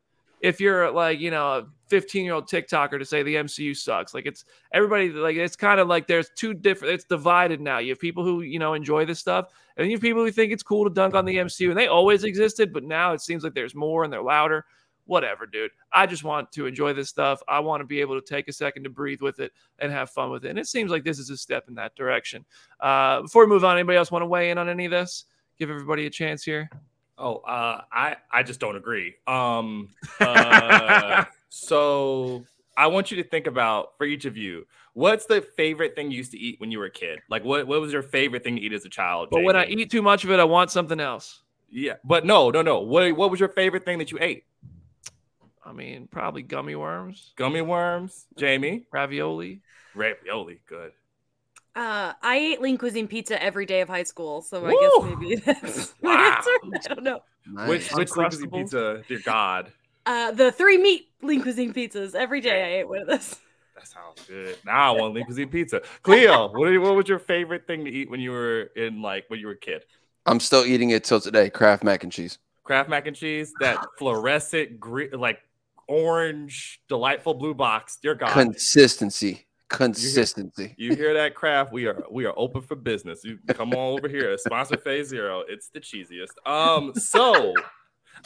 if you're like you know a 15 year old TikToker to say the MCU sucks. Like it's everybody like it's kind of like there's two different. It's divided now. You have people who you know enjoy this stuff, and you have people who think it's cool to dunk on the MCU, and they always existed, but now it seems like there's more and they're louder. Whatever, dude. I just want to enjoy this stuff. I want to be able to take a second to breathe with it and have fun with it. And it seems like this is a step in that direction. Uh, before we move on, anybody else want to weigh in on any of this? Give everybody a chance here. Oh, uh, I I just don't agree. Um, *laughs* uh, so I want you to think about for each of you, what's the favorite thing you used to eat when you were a kid? Like, what what was your favorite thing to eat as a child? But Jamie? when I eat too much of it, I want something else. Yeah, but no, no, no. What what was your favorite thing that you ate? I mean, probably gummy worms. Gummy worms, Jamie. Ravioli. Ravioli, good. Uh, I ate lean cuisine pizza every day of high school, so Woo! I guess maybe *laughs* that's *laughs* wow. my answer. I don't know. Nice. Which which lean cuisine pizza? Dear God. Uh, the three meat lean cuisine pizzas every day. I ate one of those. That sounds good. Now I want lean cuisine pizza. Khleo, what, what was your favorite thing to eat when you were in like when you were a kid? I'm still eating it till today. Kraft mac and cheese. Kraft mac and cheese, that *laughs* fluorescent green, like orange, delightful blue box. Dear God, consistency consistency. You hear, you hear, that Kraft? We are we are open for business. You come on over here. Sponsor phase zero. It's the cheesiest. Um, so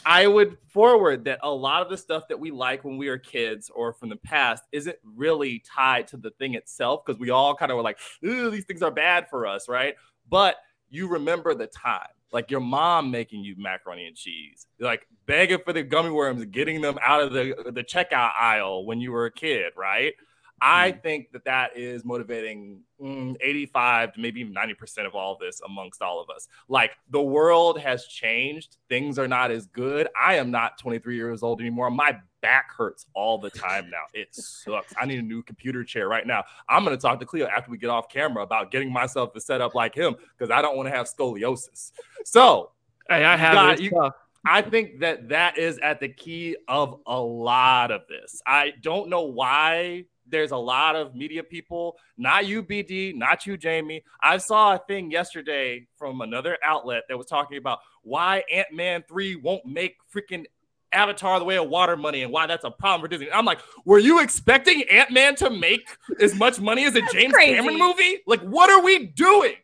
I would forward that a lot of the stuff that we like when we are kids or from the past isn't really tied to the thing itself because we all kind of were like, these things are bad for us, right? But you remember the time. Like your mom making you macaroni and cheese, like begging for the gummy worms, getting them out of the the checkout aisle when you were a kid, right? I mm. think that that is motivating mm, 85 to maybe 90% of all of this amongst all of us. Like the world has changed. Things are not as good. I am not 23 years old anymore. My back hurts all the time now. It sucks. I need a new computer chair right now. I'm going to talk to Khleo after we get off camera about getting myself to set up like him because I don't want to have scoliosis. So, hey, I have got, you, I think that that is at the key of a lot of this. I don't know why there's a lot of media people, not you, BD, not you, Jamie. I saw a thing yesterday from another outlet that was talking about why Ant Man 3 won't make freaking Avatar the Way of Water money and why that's a problem for Disney. I'm like, were you expecting Ant Man to make as much money as a *laughs* James crazy. Cameron movie? Like, what are we doing?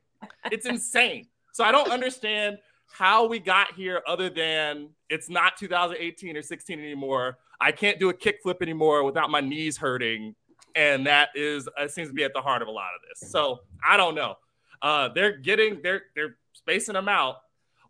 It's insane. So I don't understand how we got here other than it's not 2018 or 16 anymore. I can't do a kickflip anymore without my knees hurting and that is uh, seems to be at the heart of a lot of this. So I don't know. Uh, they're getting they're they're spacing them out.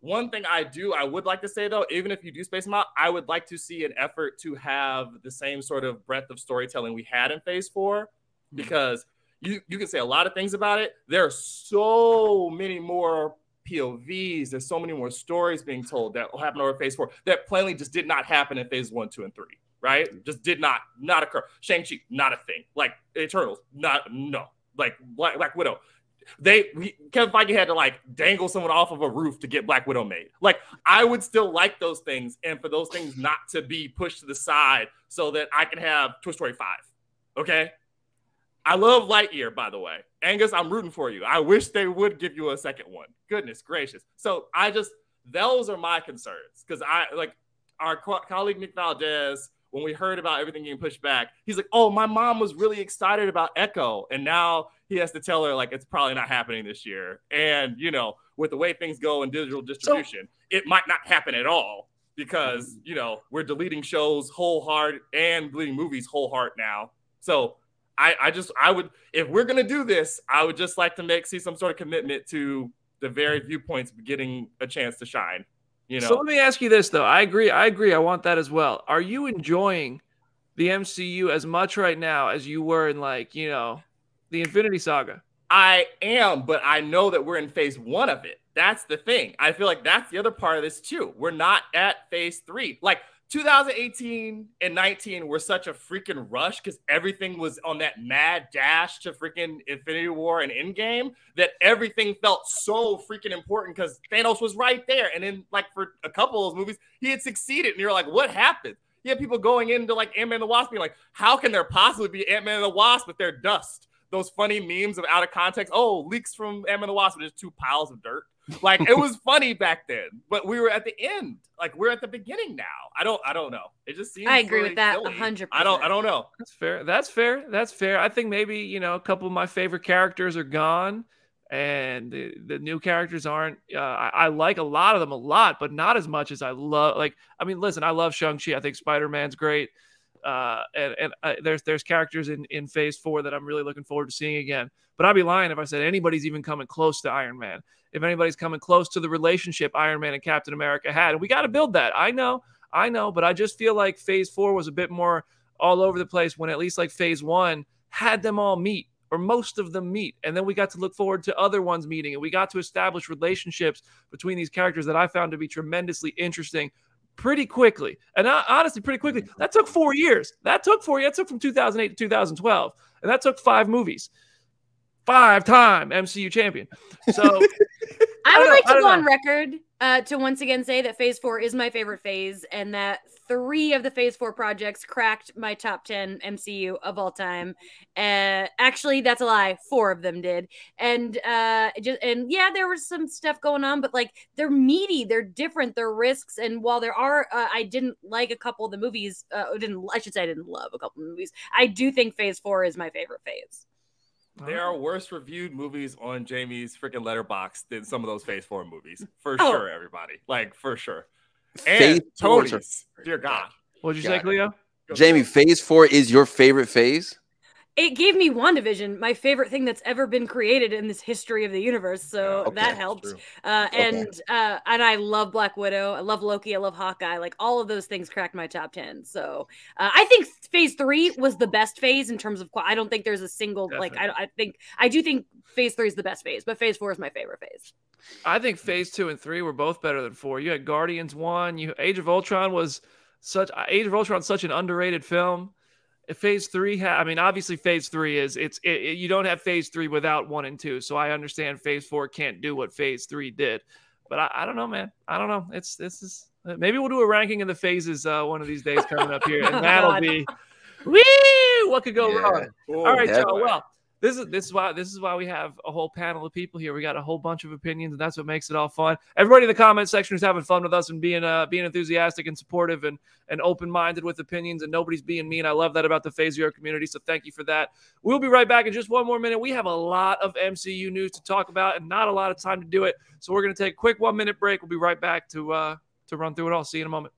One thing I do I would like to say though, even if you do space them out, I would like to see an effort to have the same sort of breadth of storytelling we had in Phase Four, hmm. because you you can say a lot of things about it. There are so many more POVs. There's so many more stories being told that will happen over Phase Four that plainly just did not happen in Phase One, Two, and Three right? Just did not not occur. Shang-Chi, not a thing. Like Eternals, not no. Like Black, Black Widow. They we, Kevin Feige had to like dangle someone off of a roof to get Black Widow made. Like I would still like those things, and for those things not to be pushed to the side so that I can have Toy Story 5. Okay. I love Lightyear, by the way. Angus, I'm rooting for you. I wish they would give you a second one. Goodness gracious. So I just those are my concerns because I like our co- colleague Nick Valdez when we heard about everything getting pushed back, he's like, "Oh, my mom was really excited about Echo, and now he has to tell her like it's probably not happening this year." And you know, with the way things go in digital distribution, so, it might not happen at all because mm-hmm. you know we're deleting shows whole heart and deleting movies whole heart now. So I, I just I would if we're gonna do this, I would just like to make see some sort of commitment to the very viewpoints getting a chance to shine. You know. So let me ask you this though. I agree. I agree. I want that as well. Are you enjoying the MCU as much right now as you were in like, you know, the Infinity Saga? I am, but I know that we're in phase one of it. That's the thing. I feel like that's the other part of this too. We're not at phase three. Like 2018 and 19 were such a freaking rush because everything was on that mad dash to freaking Infinity War and Endgame that everything felt so freaking important because Thanos was right there. And then, like, for a couple of those movies, he had succeeded. And you're like, what happened? You have people going into like Ant Man and the Wasp being like, how can there possibly be Ant Man and the Wasp if they're dust? Those funny memes of out of context. Oh, leaks from Ant Man and the Wasp, just two piles of dirt. Like it was *laughs* funny back then, but we were at the end. Like we're at the beginning now. I don't. I don't know. It just seems. I agree really with that silly. hundred. I don't. I don't know. That's fair. That's fair. That's fair. I think maybe you know a couple of my favorite characters are gone, and the, the new characters aren't. Uh, I, I like a lot of them a lot, but not as much as I love. Like, I mean, listen, I love Shang Chi. I think Spider Man's great. Uh, and and uh, there's there's characters in in Phase Four that I'm really looking forward to seeing again. But I'd be lying if I said anybody's even coming close to Iron Man. If anybody's coming close to the relationship Iron Man and Captain America had, and we got to build that. I know, I know, but I just feel like Phase Four was a bit more all over the place when at least like Phase One had them all meet or most of them meet. And then we got to look forward to other ones meeting and we got to establish relationships between these characters that I found to be tremendously interesting pretty quickly. And uh, honestly, pretty quickly. That took four years. That took four years. That took from 2008 to 2012. And that took five movies. Five time MCU champion. So *laughs* I would don't like know, I to don't go on record uh, to once again say that Phase Four is my favorite phase, and that three of the Phase Four projects cracked my top ten MCU of all time. Uh, actually, that's a lie. Four of them did, and uh, just and yeah, there was some stuff going on, but like they're meaty, they're different, they're risks, and while there are, uh, I didn't like a couple of the movies. Uh, didn't I should say I didn't love a couple of movies. I do think Phase Four is my favorite phase. There are worse reviewed movies on Jamie's freaking Letterboxd than some of those Phase Four movies, for Oh. sure. Everybody, like for sure. Phase And four Tony's, dear God, what'd you Got say, it. Khleo? Jamie, phase four is your favorite phase? It gave me WandaVision, my favorite thing that's ever been created in this history of the universe. So Okay, that helped. Uh, Okay. and uh, and I love Black Widow. I love Loki. I love Hawkeye. Like all of those things cracked my top ten. So uh, I think Phase Three was the best phase in terms of. I don't think there's a single like. I, I think I do think Phase Three is the best phase, but Phase Four is my favorite phase. I think phase two and three were both better than four. You had Guardians one. You Age of Ultron was such Age of Ultron such an underrated film. If phase three had, I mean, obviously phase three is it's it, it- you don't have phase three without one and two. So I understand phase four can't do what phase three did, but I, I don't know, man. I don't know. It's this is maybe we'll do a ranking of the phases uh, one of these days coming up here, *laughs* Oh, and that'll be woo. What could go Yeah. wrong? Ooh, All right, yeah. y'all. Well, this is this is why this is why we have a whole panel of people here. We got a whole bunch of opinions, and that's what makes it all fun. Everybody in the comment section is having fun with us and being uh being enthusiastic and supportive and and open minded with opinions, and nobody's being mean. I love that about the Phase Zero community. So thank you for that. We'll be right back in just one more minute. We have a lot of MCU news to talk about, and not a lot of time to do it. So we're gonna take a quick one minute break. We'll be right back to uh to run through it all. See you in a moment.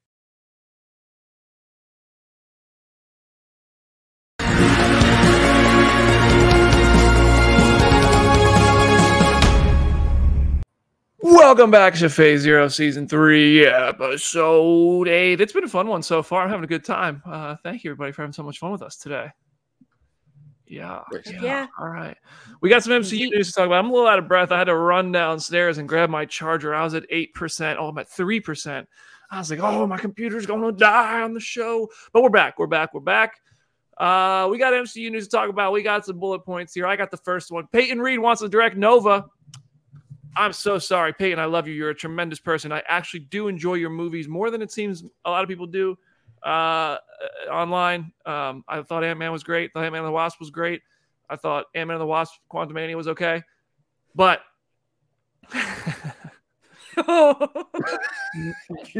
Welcome back to Phase Zero Season 3, Episode 8. It's been a fun one so far. I'm having a good time. Uh, thank you, everybody, for having so much fun with us today. Yeah. Yeah. Yeah. All right. We got some MCU news to talk about. I'm a little out of breath. I had to run downstairs and grab my charger. I was at 8%. Oh, I'm at 3%. I was like, oh, my computer's gonna die on the show. But we're back. We're back. We're back. Uh, we got MCU news to talk about. We got some bullet points here. I got the first one. Peyton Reed wants to direct Nova. I'm so sorry, Peyton. I love you. You're a tremendous person. I actually do enjoy your movies more than it seems a lot of people do uh, online. Um, I thought Ant Man was great. Thought Ant Man and the Wasp was great. I thought Ant Man and the Wasp Quantumania was okay. But *laughs* *laughs*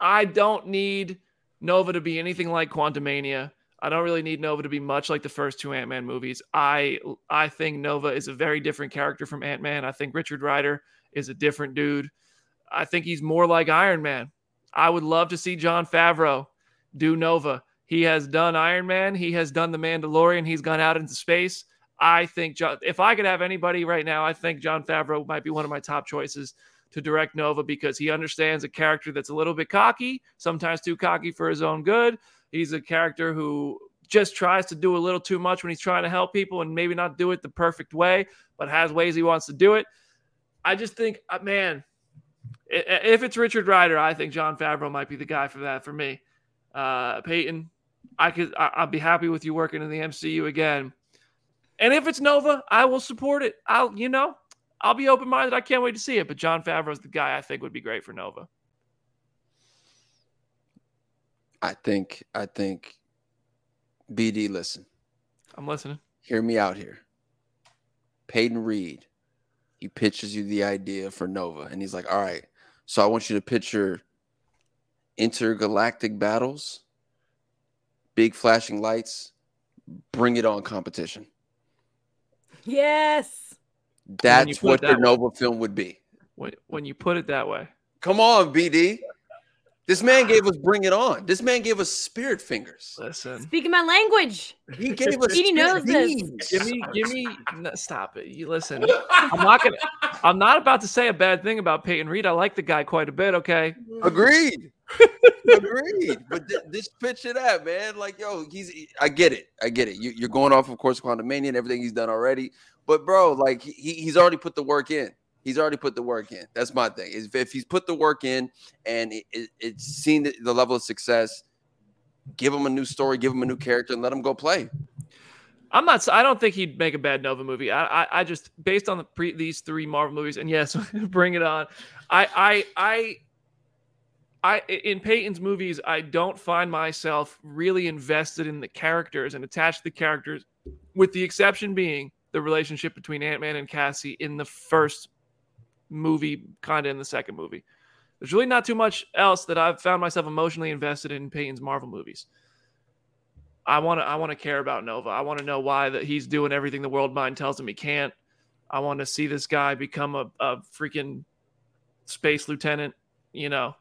I don't need Nova to be anything like Quantumania. I don't really need Nova to be much like the first two Ant Man movies. I I think Nova is a very different character from Ant Man. I think Richard Rider is a different dude. I think he's more like Iron Man. I would love to see Jon Favreau do Nova. He has done Iron Man. He has done The Mandalorian. He's gone out into space. I think Jon, if I could have anybody right now, I think Jon Favreau might be one of my top choices to direct Nova because he understands a character that's a little bit cocky, sometimes too cocky for his own good. He's a character who just tries to do a little too much when he's trying to help people and maybe not do it the perfect way, but has ways he wants to do it. I just think, uh, man, if it's Richard Rider, I think Jon Favreau might be the guy for that for me. Uh, Peyton, I could, I'll be happy with you working in the MCU again. And if it's Nova, I will support it. I'll, you know, I'll be open minded. I can't wait to see it. But Jon Favreau's the guy I think would be great for Nova. I think I think BD, listen. I'm listening. Hear me out here. Peyton Reed, he pitches you the idea for Nova, and he's like, All right, so I want you to picture intergalactic battles, big flashing lights, bring it on competition. Yes. That's what your Nova film would be. When, when you put it that way. Come on, BD. This man gave us bring it on. This man gave us spirit fingers. Listen. Speaking my language. He gave us He knows this. Give me, give me. No, stop it. You listen. I'm not gonna. I'm not about to say a bad thing about Peyton Reed. I like the guy quite a bit. Okay. Agreed. *laughs* Agreed. But th- this picture that man, like yo, he's. I get it. I get it. You, you're going off, of course, Quantumania and everything he's done already. But bro, like he, he's already put the work in. He's already put the work in. That's my thing. If he's put the work in and it, it, it's seen the, the level of success, give him a new story, give him a new character, and let him go play. I'm not. I don't think he'd make a bad Nova movie. I, I, I just based on the pre, these three Marvel movies, and yes, *laughs* bring it on. I, I, I, I in Peyton's movies, I don't find myself really invested in the characters and attached to the characters, with the exception being the relationship between Ant Man and Cassie in the first movie, kind of in the second movie. There's really not too much else that I've found myself emotionally invested in Peyton's Marvel movies. I want to I want to care about Nova. I want to know why that he's doing everything the world mind tells him he can't. I want to see this guy become a, a freaking space lieutenant. You know,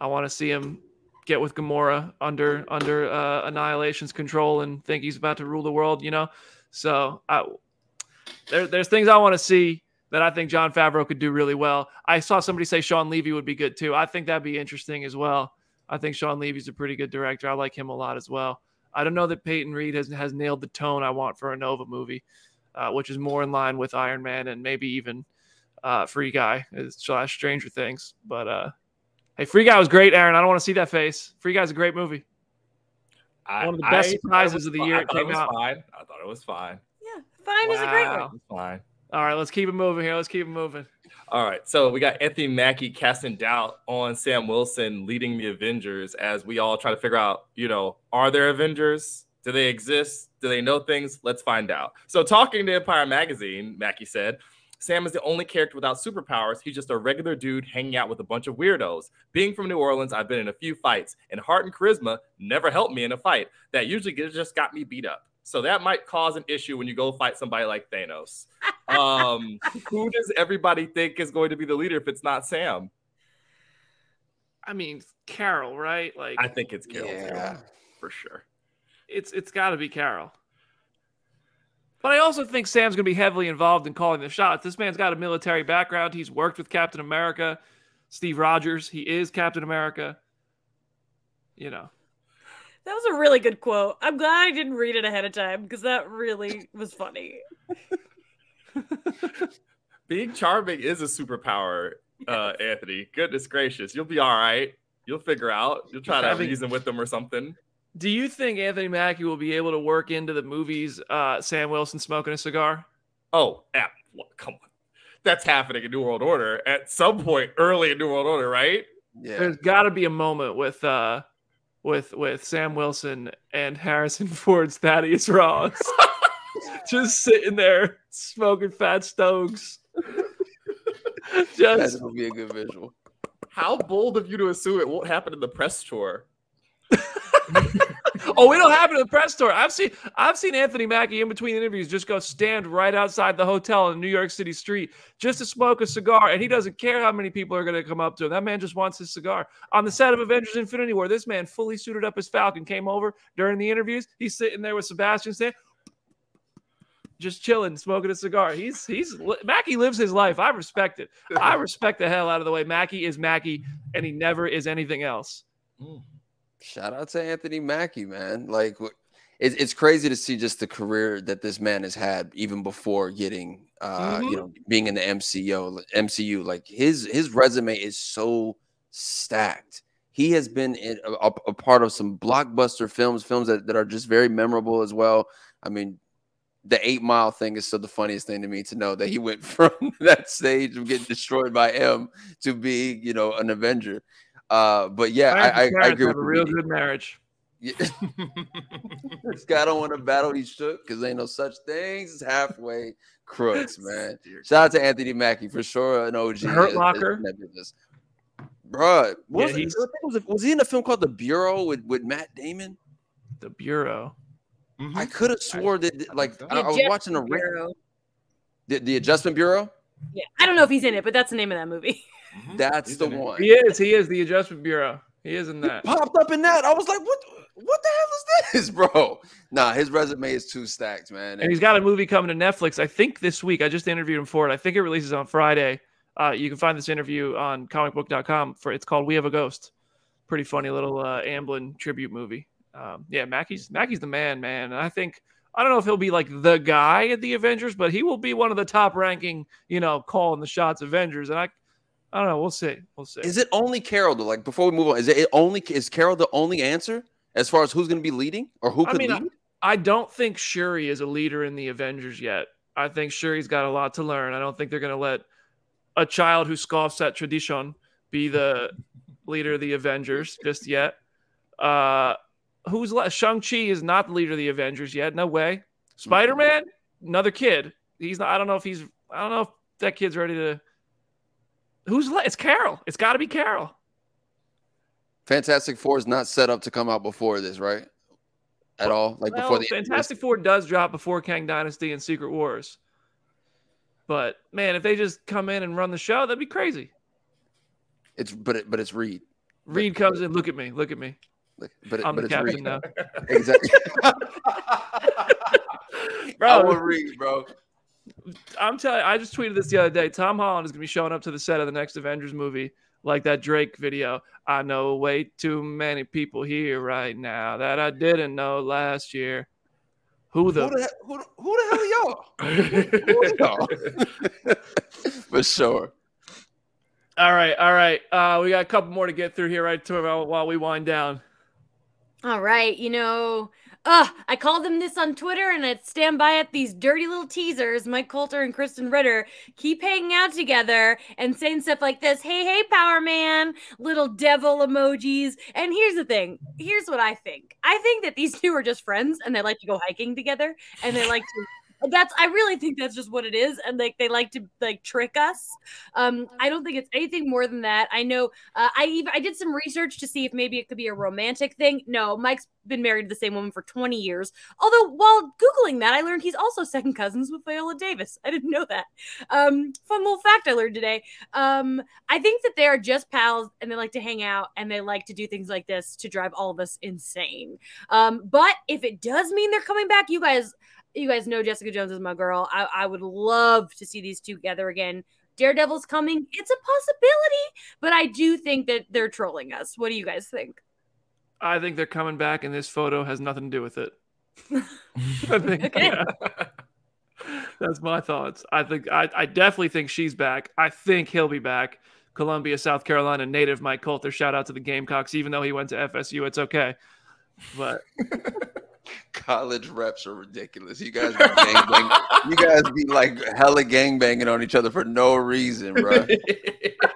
I want to see him get with Gamora under under uh, Annihilation's control and think he's about to rule the world. You know, so I, there, there's things I want to see that I think Jon Favreau could do really well. I saw somebody say Shawn Levy would be good too. I think that'd be interesting as well. I think Shawn Levy's a pretty good director. I like him a lot as well. I don't know that Peyton Reed has has nailed the tone I want for a Nova movie, uh, which is more in line with Iron Man and maybe even uh, Free Guy slash Stranger Things. But uh, hey, Free Guy was great, Aaron. I don't want to see that face. Free Guy's a great movie. I, One of the best I- surprises of the I year it thought came was out. Fine. I thought it was fine. Yeah. Fine is a great one. It was fine. All right, let's keep it moving here. Let's keep it moving. All right, so we got Anthony Mackie casting doubt on Sam Wilson leading the Avengers as we all try to figure out, you know, are there Avengers? Do they exist? Do they know things? Let's find out. So, talking to Empire Magazine, Mackie said, Sam is the only character without superpowers. He's just a regular dude hanging out with a bunch of weirdos. Being from New Orleans, I've been in a few fights, and heart and charisma never helped me in a fight. That usually just got me beat up. So that might cause an issue when you go fight somebody like Thanos. Um, *laughs* who does everybody think is going to be the leader if it's not Sam? I mean, Carol, right? Like, I think it's Carol Yeah. too, for sure. it's it's got to be Carol. But I also think Sam's going to be heavily involved in calling the shots. This man's got a military background. He's worked with Captain America, Steve Rogers. He is Captain America. You know, That was a really good quote. I'm glad I didn't read it ahead of time because that really was funny. *laughs* Being charming is a superpower, uh, Anthony. Goodness gracious, you'll be all right. You'll figure out. You'll try to Having- reason with them or something. Do you think Anthony Mackie will be able to work into the movies uh, Sam Wilson smoking a cigar? Oh, yeah. Well, come on. That's happening in New World Order at some point early in New World Order, right? Yeah. There's got to be a moment with uh, with with Sam Wilson and Harrison Ford's Thaddeus Ross *laughs* just sitting there smoking fat stoves. That's *laughs* just gonna be a good visual. How bold of you to assume it won't happen in the press tour. *laughs* *laughs* oh, it'll happen at the press tour. I've seen I've seen Anthony Mackie in between interviews just go stand right outside the hotel in New York City street just to smoke a cigar, and he doesn't care how many people are going to come up to him. That man just wants his cigar. On the set of Avengers: Infinity War, this man fully suited up as Falcon came over during the interviews. He's sitting there with Sebastian Stan. Just chilling, smoking a cigar. He's he's Mackie lives his life. I respect it. I *laughs* respect the hell out of the way Mackie is Mackie, and he never is anything else. Mm. Shout out to Anthony Mackie, man. Like wh- it's it's crazy to see just the career that this man has had even before getting uh Mhm. you know being in the MCU MCU like his his resume is so stacked. He has been in a, a- a part of some blockbuster films, films that, that are just very memorable as well. I mean, the eight mile thing is still the funniest thing to me to know that he went *laughs* from that stage of getting destroyed by M to being, you know, an Avenger. Uh, but yeah, I, I, I agree with a real good marriage. Yeah. *laughs* this guy don't want to battle. He shook because ain't no such things as halfway crooks, *laughs* man. Shout out to Anthony Mackie for sure, an OG. Hurt in- in Locker. that business. Bruh, what Yeah, was, he's- I it was, was he in a film called The Bureau with, with Matt Damon? The Bureau. I could have swore that, that, like. I, I was watching a ra- Bureau. the, the Adjustment Bureau. Yeah, I don't know if he's in it, but that's the name of that movie. *laughs* That's He's the one. He is. He is the Adjustment Bureau. He is in that. Popped up in that. I was like, what? What the hell is this, *laughs* bro? Nah, his resume is too stacked, man. And he's got a movie coming to Netflix. I think this week. I just interviewed him for it. I think it releases on Friday. Uh, you can find this interview on comicbook.com. For it's called "We Have a Ghost." Pretty funny little uh, Amblin tribute movie. Um, yeah, Mackie's Mackie's the man, man. And I think I don't know if he'll be like the guy at the Avengers, but he will be one of the top ranking, you know, calling the shots Avengers. And I, I don't know. We'll see. We'll see. Is it only Carol though? Like before we move on, is it only is Carol the only answer as far as who's going to be leading or who I could mean, lead? I don't think Shuri is a leader in the Avengers yet. I think Shuri's got a lot to learn. I don't think they're going to let a child who scoffs at tradition be the *laughs* leader of the Avengers just yet. Uh, who's left? Shang-Chi is not the leader of the Avengers yet. No way. Spider-Man, another kid. He's not, I don't know if he's, I don't know if that kid's ready to. Who's left? It's Carol. It's got to be Carol. Fantastic Four is not set up to come out before this, right? At all, like before the Fantastic Four does drop before Kang Dynasty and Secret Wars. But man, if they just come in and run the show, that'd be crazy. It's but it, but it's Reed. Reed comes in, look at me, look at me. But it, I'm but the it's captain Reed. now. Exactly. *laughs* Bro. I will bro. I'm telling you, I just tweeted this the other day. Tom Holland is gonna be showing up to the set of the next Avengers movie, like that Drake video. I know way too many people here right now that I didn't know last year. Who the Who the, who, who the hell are y'all? Who are y'all? *laughs* For sure. All right, all right. Uh, we got a couple more to get through here, right? To while we wind down. All right, you know, uh, I called them this on Twitter and I'd stand by it. These dirty little teasers, Mike Colter and Krysten Ritter, keep hanging out together and saying stuff like this Hey, hey, Power Man, little devil emojis. And here's the thing here's what I think I think that these two are just friends and they like to go hiking together and they like to. That's I really think that's just what it is, and like they like to like trick us. Um, I don't think it's anything more than that. I know uh, I even I did some research to see if maybe it could be a romantic thing. No, Mike's been married to the same woman for 20 years. Although while googling that, I learned he's also second cousins with Viola Davis. I didn't know that. Um, fun little fact I learned today. Um, I think that they are just pals and they like to hang out and they like to do things like this to drive all of us insane. Um, but if it does mean they're coming back, you guys, you guys know Jessica Jones is my girl. I, I would love to see these two together again. Daredevil's coming. It's a possibility, but I do think that they're trolling us. What do you guys think? I think they're coming back, and this photo has nothing to do with it. *laughs* I think Okay. *laughs* that's my thoughts. I think I, I definitely think she's back. I think he'll be back, Columbia, South Carolina native Mike Colter. Shout out to the Gamecocks, even though he went to FSU. It's okay. But *laughs* college reps are ridiculous. You guys be gang You guys be like hella gang banging on each other for no reason, bro. *laughs*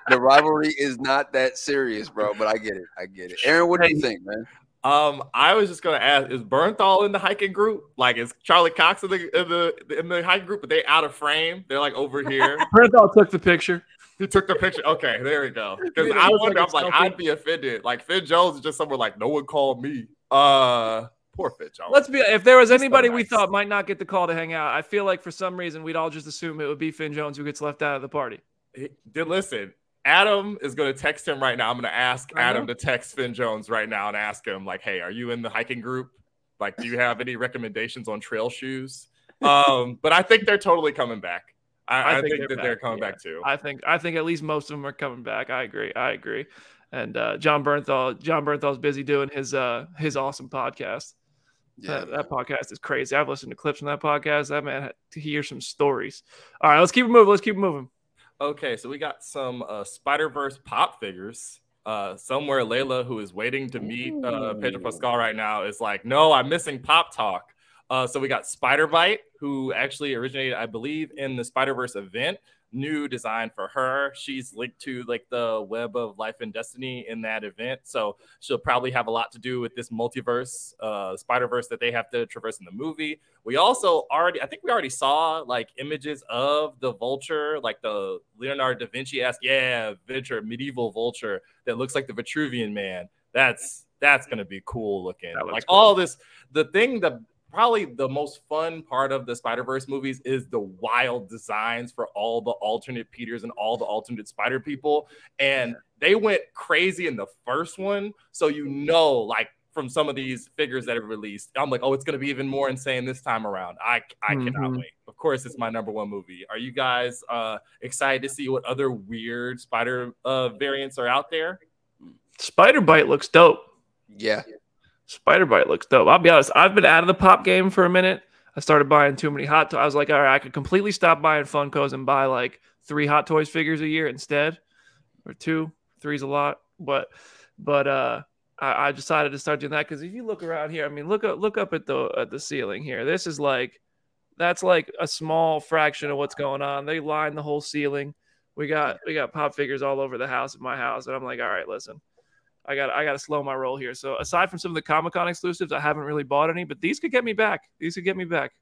the rivalry is not that serious, bro. But I get it. I get it. Aaron, what do you think, man? Um, I was just gonna ask: Is Bernthal in the hiking group? Like, is Charlie Cox in the in the in the hiking group? But they out of frame. They're like over here. *laughs* Bernthal took the picture. He took the picture. Okay, there we go. Because I wonder, I'm like, I'd be offended. Like Finn Jones is just somewhere like, no one called me. Uh, poor Jones. Let's be. If there was anybody so nice. we thought might not get the call to hang out, I feel like for some reason we'd all just assume it would be Finn Jones who gets left out of the party. Did listen. Adam is going to text him right now. I'm going to ask uh-huh. Adam to text Finn Jones right now and ask him, like, hey, are you in the hiking group? Like, do you have any recommendations on trail shoes? Um, but I think they're totally coming back. I, I, I think, think, that back. they're coming yeah. back too. I think I think at least most of them are coming back. I agree. I agree. And uh, Jon Bernthal, Jon Bernthal's busy doing his uh his awesome podcast. Yeah, that, that, podcast is crazy. I've listened to clips from that podcast. That man had to hear some stories. All right, let's keep it moving. Let's keep it moving. Okay, so we got some uh, Spider Verse pop figures. Uh, somewhere Layla, who is waiting to meet uh, Pedro Pascal right now, is like, "No, I'm missing Pop Talk." Uh, so we got Spider Byte, who actually originated, I believe, in the Spider Verse event. New design for her. She's linked to like the web of life and destiny in that event, so she'll probably have a lot to do with this multiverse, uh, Spider Verse that they have to traverse in the movie. We also already, I think we already saw like images of the Vulture, like the Leonardo da Vinci esque, yeah, Vulture, medieval Vulture that looks like the Vitruvian Man. That's that's gonna be cool looking. Like cool. all this, the thing that probably the most fun part of the Spider Verse movies is the wild designs for all the alternate Peters and all the alternate Spider people. And they went crazy in the first one. So, you know, like from some of these figures that have released, I'm like, oh, it's going to be even more insane this time around. I, I mm-hmm. cannot wait. Of course, it's my number one movie. Are you guys uh, excited to see what other weird Spider uh, variants are out there? Spider Byte looks dope. Yeah. Spider Byte looks dope. I'll be honest. I've been out of the pop game for a minute. I started buying too many hot toys. I was like, all right, I could completely stop buying Funkos and buy like three Hot Toys figures a year instead, or two. Three's a lot, but but uh, I, I decided to start doing that because if you look around here, I mean, look up look up at the at the ceiling here. This is like that's like a small fraction of what's going on. They line the whole ceiling. We got we got pop figures all over the house at my house, and I'm like, all right, listen, I got I got to slow my roll here. So aside from some of the Comic Con exclusives, I haven't really bought any, but these could get me back. These could get me back.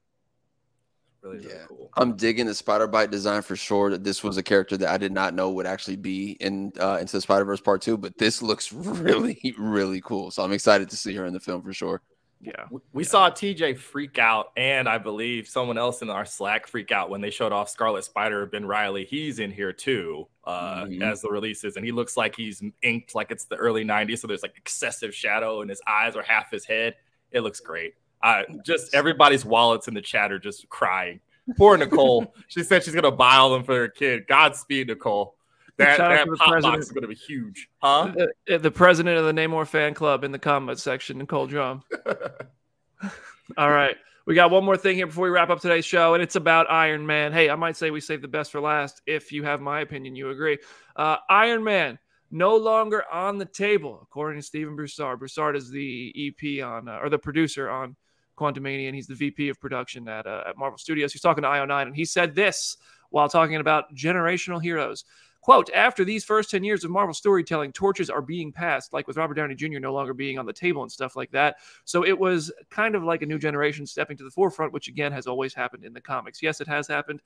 Really, really yeah. cool. I'm digging the Spider Byte design for sure. That this was a character that I did not know would actually be in uh, into the Spider Verse Part Two, but this looks *laughs* really really cool. So I'm excited to see her in the film for sure. Yeah. We yeah. saw TJ freak out, and I believe someone else in our Slack freak out when they showed off Scarlet Spider. Ben Reilly, he's in here too, uh, mm-hmm. as the releases, and he looks like he's inked like it's the early 90s. So there's like excessive shadow, and his eyes are half his head. It looks great. Uh, just everybody's wallets in the chat are just crying. Poor Nicole. *laughs* she said she's going to buy all them for her kid. Godspeed, Nicole. That, that pop box is going to be huge, huh? The, the, president of the Namor fan club in the comment section, Nicole Drum. *laughs* All right. We got one more thing here before we wrap up today's show, and it's about Iron Man. Hey, I might say we saved the best for last if you have my opinion, you agree. Uh, Iron Man no longer on the table, according to Stephen Broussard. Broussard is the EP on, uh, or the producer on Quantumania, and he's the VP of production at, uh, at Marvel Studios. He's talking to IO9, and he said this while talking about generational heroes. Quote, after these first 10 years of Marvel storytelling, torches are being passed, like with Robert Downey Jr. no longer being on the table and stuff like that. So it was kind of like a new generation stepping to the forefront, which again has always happened in the comics. Yes, it has happened.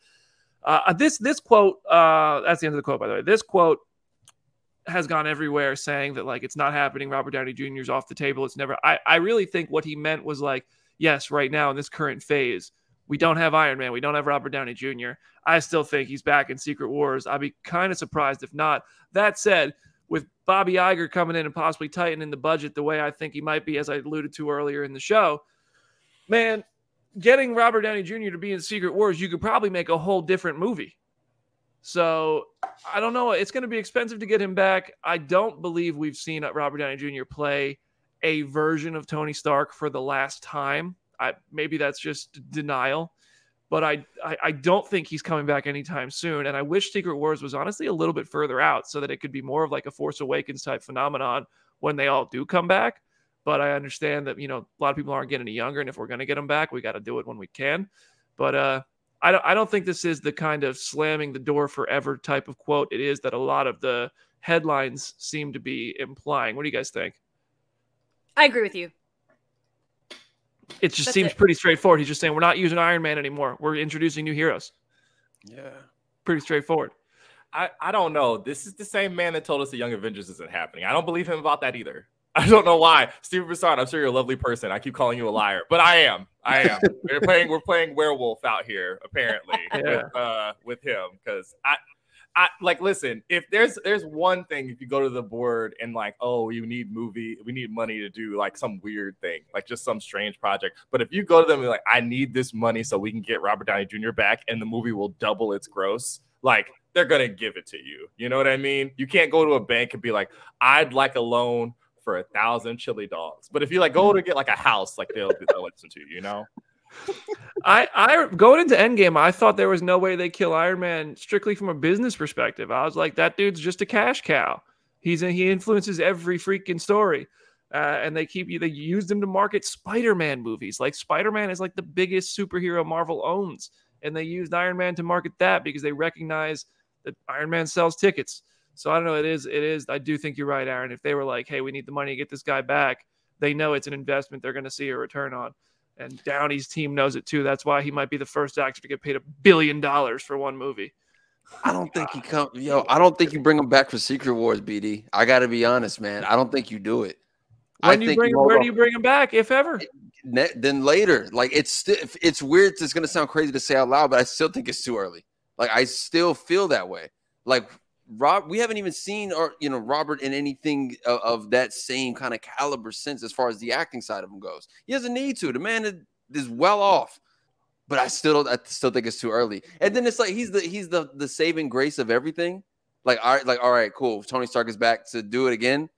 Uh, this this quote, uh, that's the end of the quote, by the way. This quote has gone everywhere saying that like it's not happening. Robert Downey Jr. is off the table. It's never. I, I really think what he meant was like, yes, right now in this current phase, we don't have Iron Man. We don't have Robert Downey Jr. I still think he's back in Secret Wars. I'd be kind of surprised if not. That said, with Bobby Iger coming in and possibly tightening the budget the way I think he might be, as I alluded to earlier in the show, man, getting Robert Downey Jr. to be in Secret Wars, you could probably make a whole different movie. So I don't know. It's going to be expensive to get him back. I don't believe we've seen Robert Downey Jr. play a version of Tony Stark for the last time. I, maybe that's just denial but I, I I don't think he's coming back anytime soon. And I wish Secret Wars was honestly a little bit further out so that it could be more of like a Force Awakens type phenomenon when they all do come back. But I understand that you know a lot of people aren't getting any younger, and if we're going to get them back, we got to do it when we can. But uh, I don't I don't think this is the kind of slamming the door forever type of quote it is that a lot of the headlines seem to be implying. What do you guys think? I agree with you. It just That's seems it. pretty straightforward. He's just saying we're not using Iron Man anymore. We're introducing new heroes. Yeah. Pretty straightforward. I, I don't know. This is the same man that told us the Young Avengers isn't happening. I don't believe him about that either. *laughs* I don't know why. Steve Broussard, I'm sure you're a lovely person. I keep calling you a liar, but I am. I am. *laughs* we're playing we're playing werewolf out here, apparently, Yeah. with uh with him. Because I I like listen, if there's there's one thing if you go to the board and like, oh, you need movie, we need money to do like some weird thing, like just some strange project. But if you go to them and like, I need this money so we can get Robert Downey Jr. back and the movie will double its gross, like they're gonna give it to you. You know what I mean? You can't go to a bank and be like, I'd like a loan for a thousand chili dogs. But if you like go to get like a house, like they'll, they'll listen to you, you know? I, I going into Endgame, I thought there was no way they kill Iron Man strictly from a business perspective. I was like, that dude's just a cash cow. He's he influences every freaking story, uh, and they keep you. They used him to market Spider-Man movies. Like Spider-Man is like the biggest superhero Marvel owns, and they used Iron Man to market that because they recognize that Iron Man sells tickets. So I don't know. It is. It is. I do think you're right, Aaron. If they were like, hey, we need the money to get this guy back, they know it's an investment they're going to see a return on. And Downey's team knows it too. That's why he might be the first actor to get paid a billion dollars for one movie. I don't think he come. Yo, I don't think you bring him back for Secret Wars, BD. I got to be honest, man. I don't think you do it. I When you think bring him, where do you bring him back, if ever? Then later. Like it's still it's weird. It's gonna sound crazy to say out loud, but I still think it's too early. Like I still feel that way. Like Rob, we haven't even seen or you know Robert in anything of, of that same kind of caliber since, as far as the acting side of him goes. He doesn't need to. The man is, well off. But I still I still think it's too early. And then it's like he's the he's the the saving grace of everything. Like all right, like all right, cool. Tony Stark is back to do it again.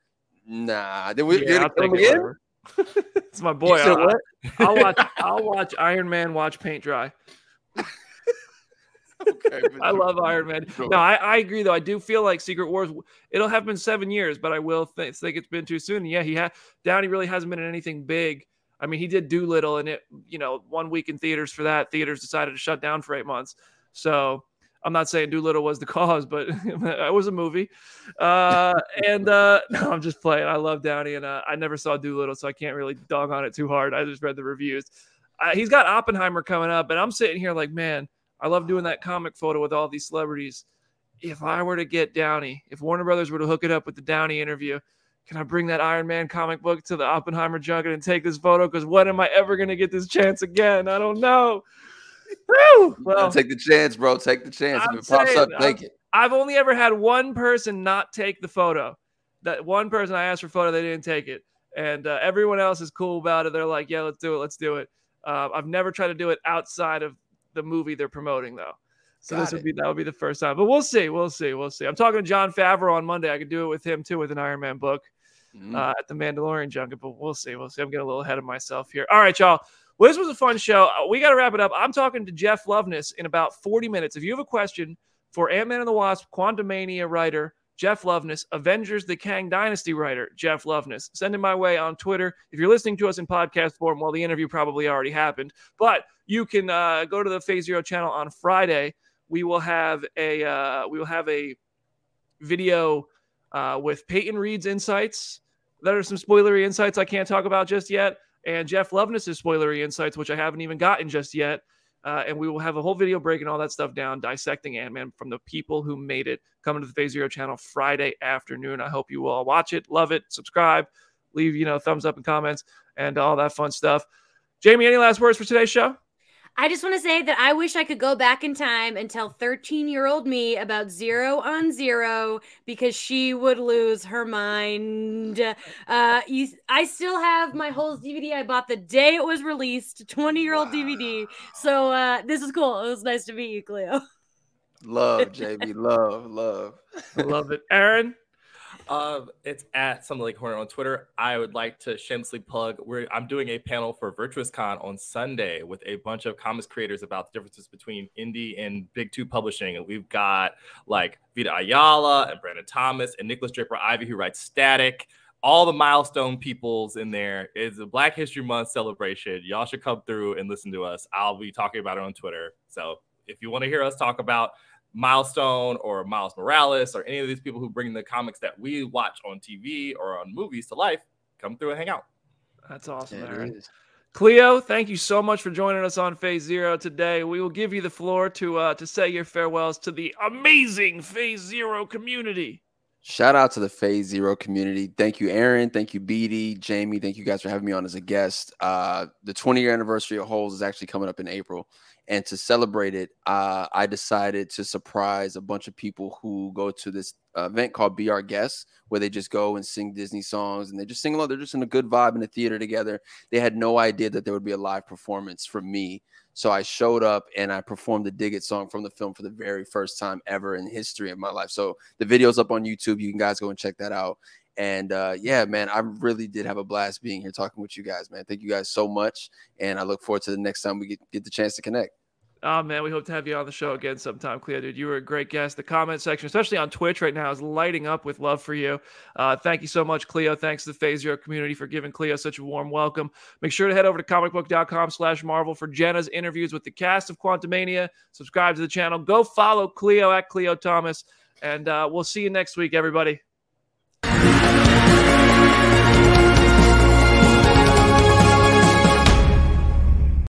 Nah, did we Yeah, did I'll it again? *laughs* it's my boy. I, uh, what? I'll watch. *laughs* I'll watch Iron Man watch paint dry. *laughs* Okay, I love Iron Man. Sure. No, I, I agree though. I do feel like Secret Wars. It'll have been seven years, but I will think, think it's been too soon. Yeah, he had Downey really hasn't been in anything big. I mean, he did Dolittle, and it you know one week in theaters for that. Theaters decided to shut down for eight months. So I'm not saying Dolittle was the *laughs* cause, but *laughs* it was a movie. Uh, and uh, no, I'm just playing. I love Downey, and uh, I never saw Dolittle, so I can't really dog on it too hard. I just read the reviews. Uh, he's got Oppenheimer coming up, and I'm sitting here like, man, I love doing that comic photo with all these celebrities. If I were to get Downey, if Warner Brothers were to hook it up with the Downey interview, can I bring that Iron Man comic book to the Oppenheimer junket and take this photo? Because when am I ever going to get this chance again? I don't know. Woo! Well, take the chance, bro. Take the chance. I'm if it pops saying, up, I'm- take it. I've only ever had one person not take the photo. That one person I asked for photo, they didn't take it, and uh, everyone else is cool about it. They're like, "Yeah, let's do it, let's do it." Uh, I've never tried to do it outside of the movie they're promoting, though. So this Got would be that would be the first time, but we'll see, we'll see, we'll see. I'm talking to Jon Favreau on Monday. I could do it with him too, with an Iron Man book Mhm. uh, at the Mandalorian junket, but we'll see. We'll see. I'm getting a little ahead of myself here. All right, y'all. Well, this was a fun show. Uh, We got to wrap it up. I'm talking to Jeff Loveness in about 40 minutes. If you have a question for Ant Man and the Wasp, Quantumania writer Jeff Loveness, Avengers the Kang Dynasty writer Jeff Loveness, send him my way on Twitter. If you're listening to us in podcast form, well, the interview probably already happened, but you can uh, go to the Phase Zero channel on Friday. We will have a uh, we will have a video uh, with Peyton Reed's insights. There are some spoilery insights I can't talk about just yet, and Jeff Loveness's spoilery insights, which I haven't even gotten just yet. Uh, and we will have a whole video breaking all that stuff down, dissecting Ant Man from the people who made it. Coming to the Phase Zero channel Friday afternoon. I hope you all watch it, love it, subscribe, leave you know thumbs up and comments, and all that fun stuff. Jamie, any last words for today's show? I just want to say that I wish I could go back in time and tell 13 year old me about Zero on Zero because she would lose her mind. Uh, you, I still have my whole DVD I bought the day it was released, 20 year old DVD. So uh, this is cool. It was nice to meet you, Khleo. Love, *laughs* JB. love, love. I love it, Aaron. Uh, it's at something like Horner on Twitter. I would like to shamelessly plug. Where I'm doing a panel for Virtuous Con on Sunday with a bunch of comics creators about the differences between indie and big two publishing. And we've got like Vita Ayala and Brandon Thomas and Nikolas Draper Ivey, who writes Static. All the milestone peoples in there. It's a Black History Month celebration. Y'all should come through and listen to us. I'll be talking about it on Twitter. So if you want to hear us talk about Milestone or Miles Morales or any of these people who bring the comics that we watch on TV or on movies to life, come through and hang out. That's awesome, yeah, Aaron. Khleo, thank you so much for joining us on Phase Zero today. We will give you the floor to uh, to say your farewells to the amazing Phase Zero community. Shout out to the Phase Zero community. Thank you, Aaron. Thank you, BD, Jamie. Thank you guys for having me on as a guest. Uh, the 20 year anniversary of Holes is actually coming up in April. And to celebrate it, uh, I decided to surprise a bunch of people who go to this event called Be Our Guests, where they just go and sing Disney songs and they just sing along. They're just in a good vibe in the theater together. They had no idea that there would be a live performance from me. So I showed up and I performed the Dig It song from the film for the very first time ever in history of my life. So the video's up on YouTube. You can guys go and check that out. And uh, yeah, man, I really did have a blast being here talking with you guys, man. Thank you guys so much. And I look forward to the next time we get, get the chance to connect. Oh man, we hope to have you on the show again sometime, Khleo. Dude, you were a great guest. The comment section, especially on Twitch right now, is lighting up with love for you. Uh, thank you so much, Khleo. Thanks to the Phase Zero community for giving Khleo such a warm welcome. Make sure to head over to comicbook.com slash Marvel for Jenna's interviews with the cast of Quantumania. Subscribe to the channel. Go follow Khleo at Khleo Thomas, and uh, we'll see you next week, everybody.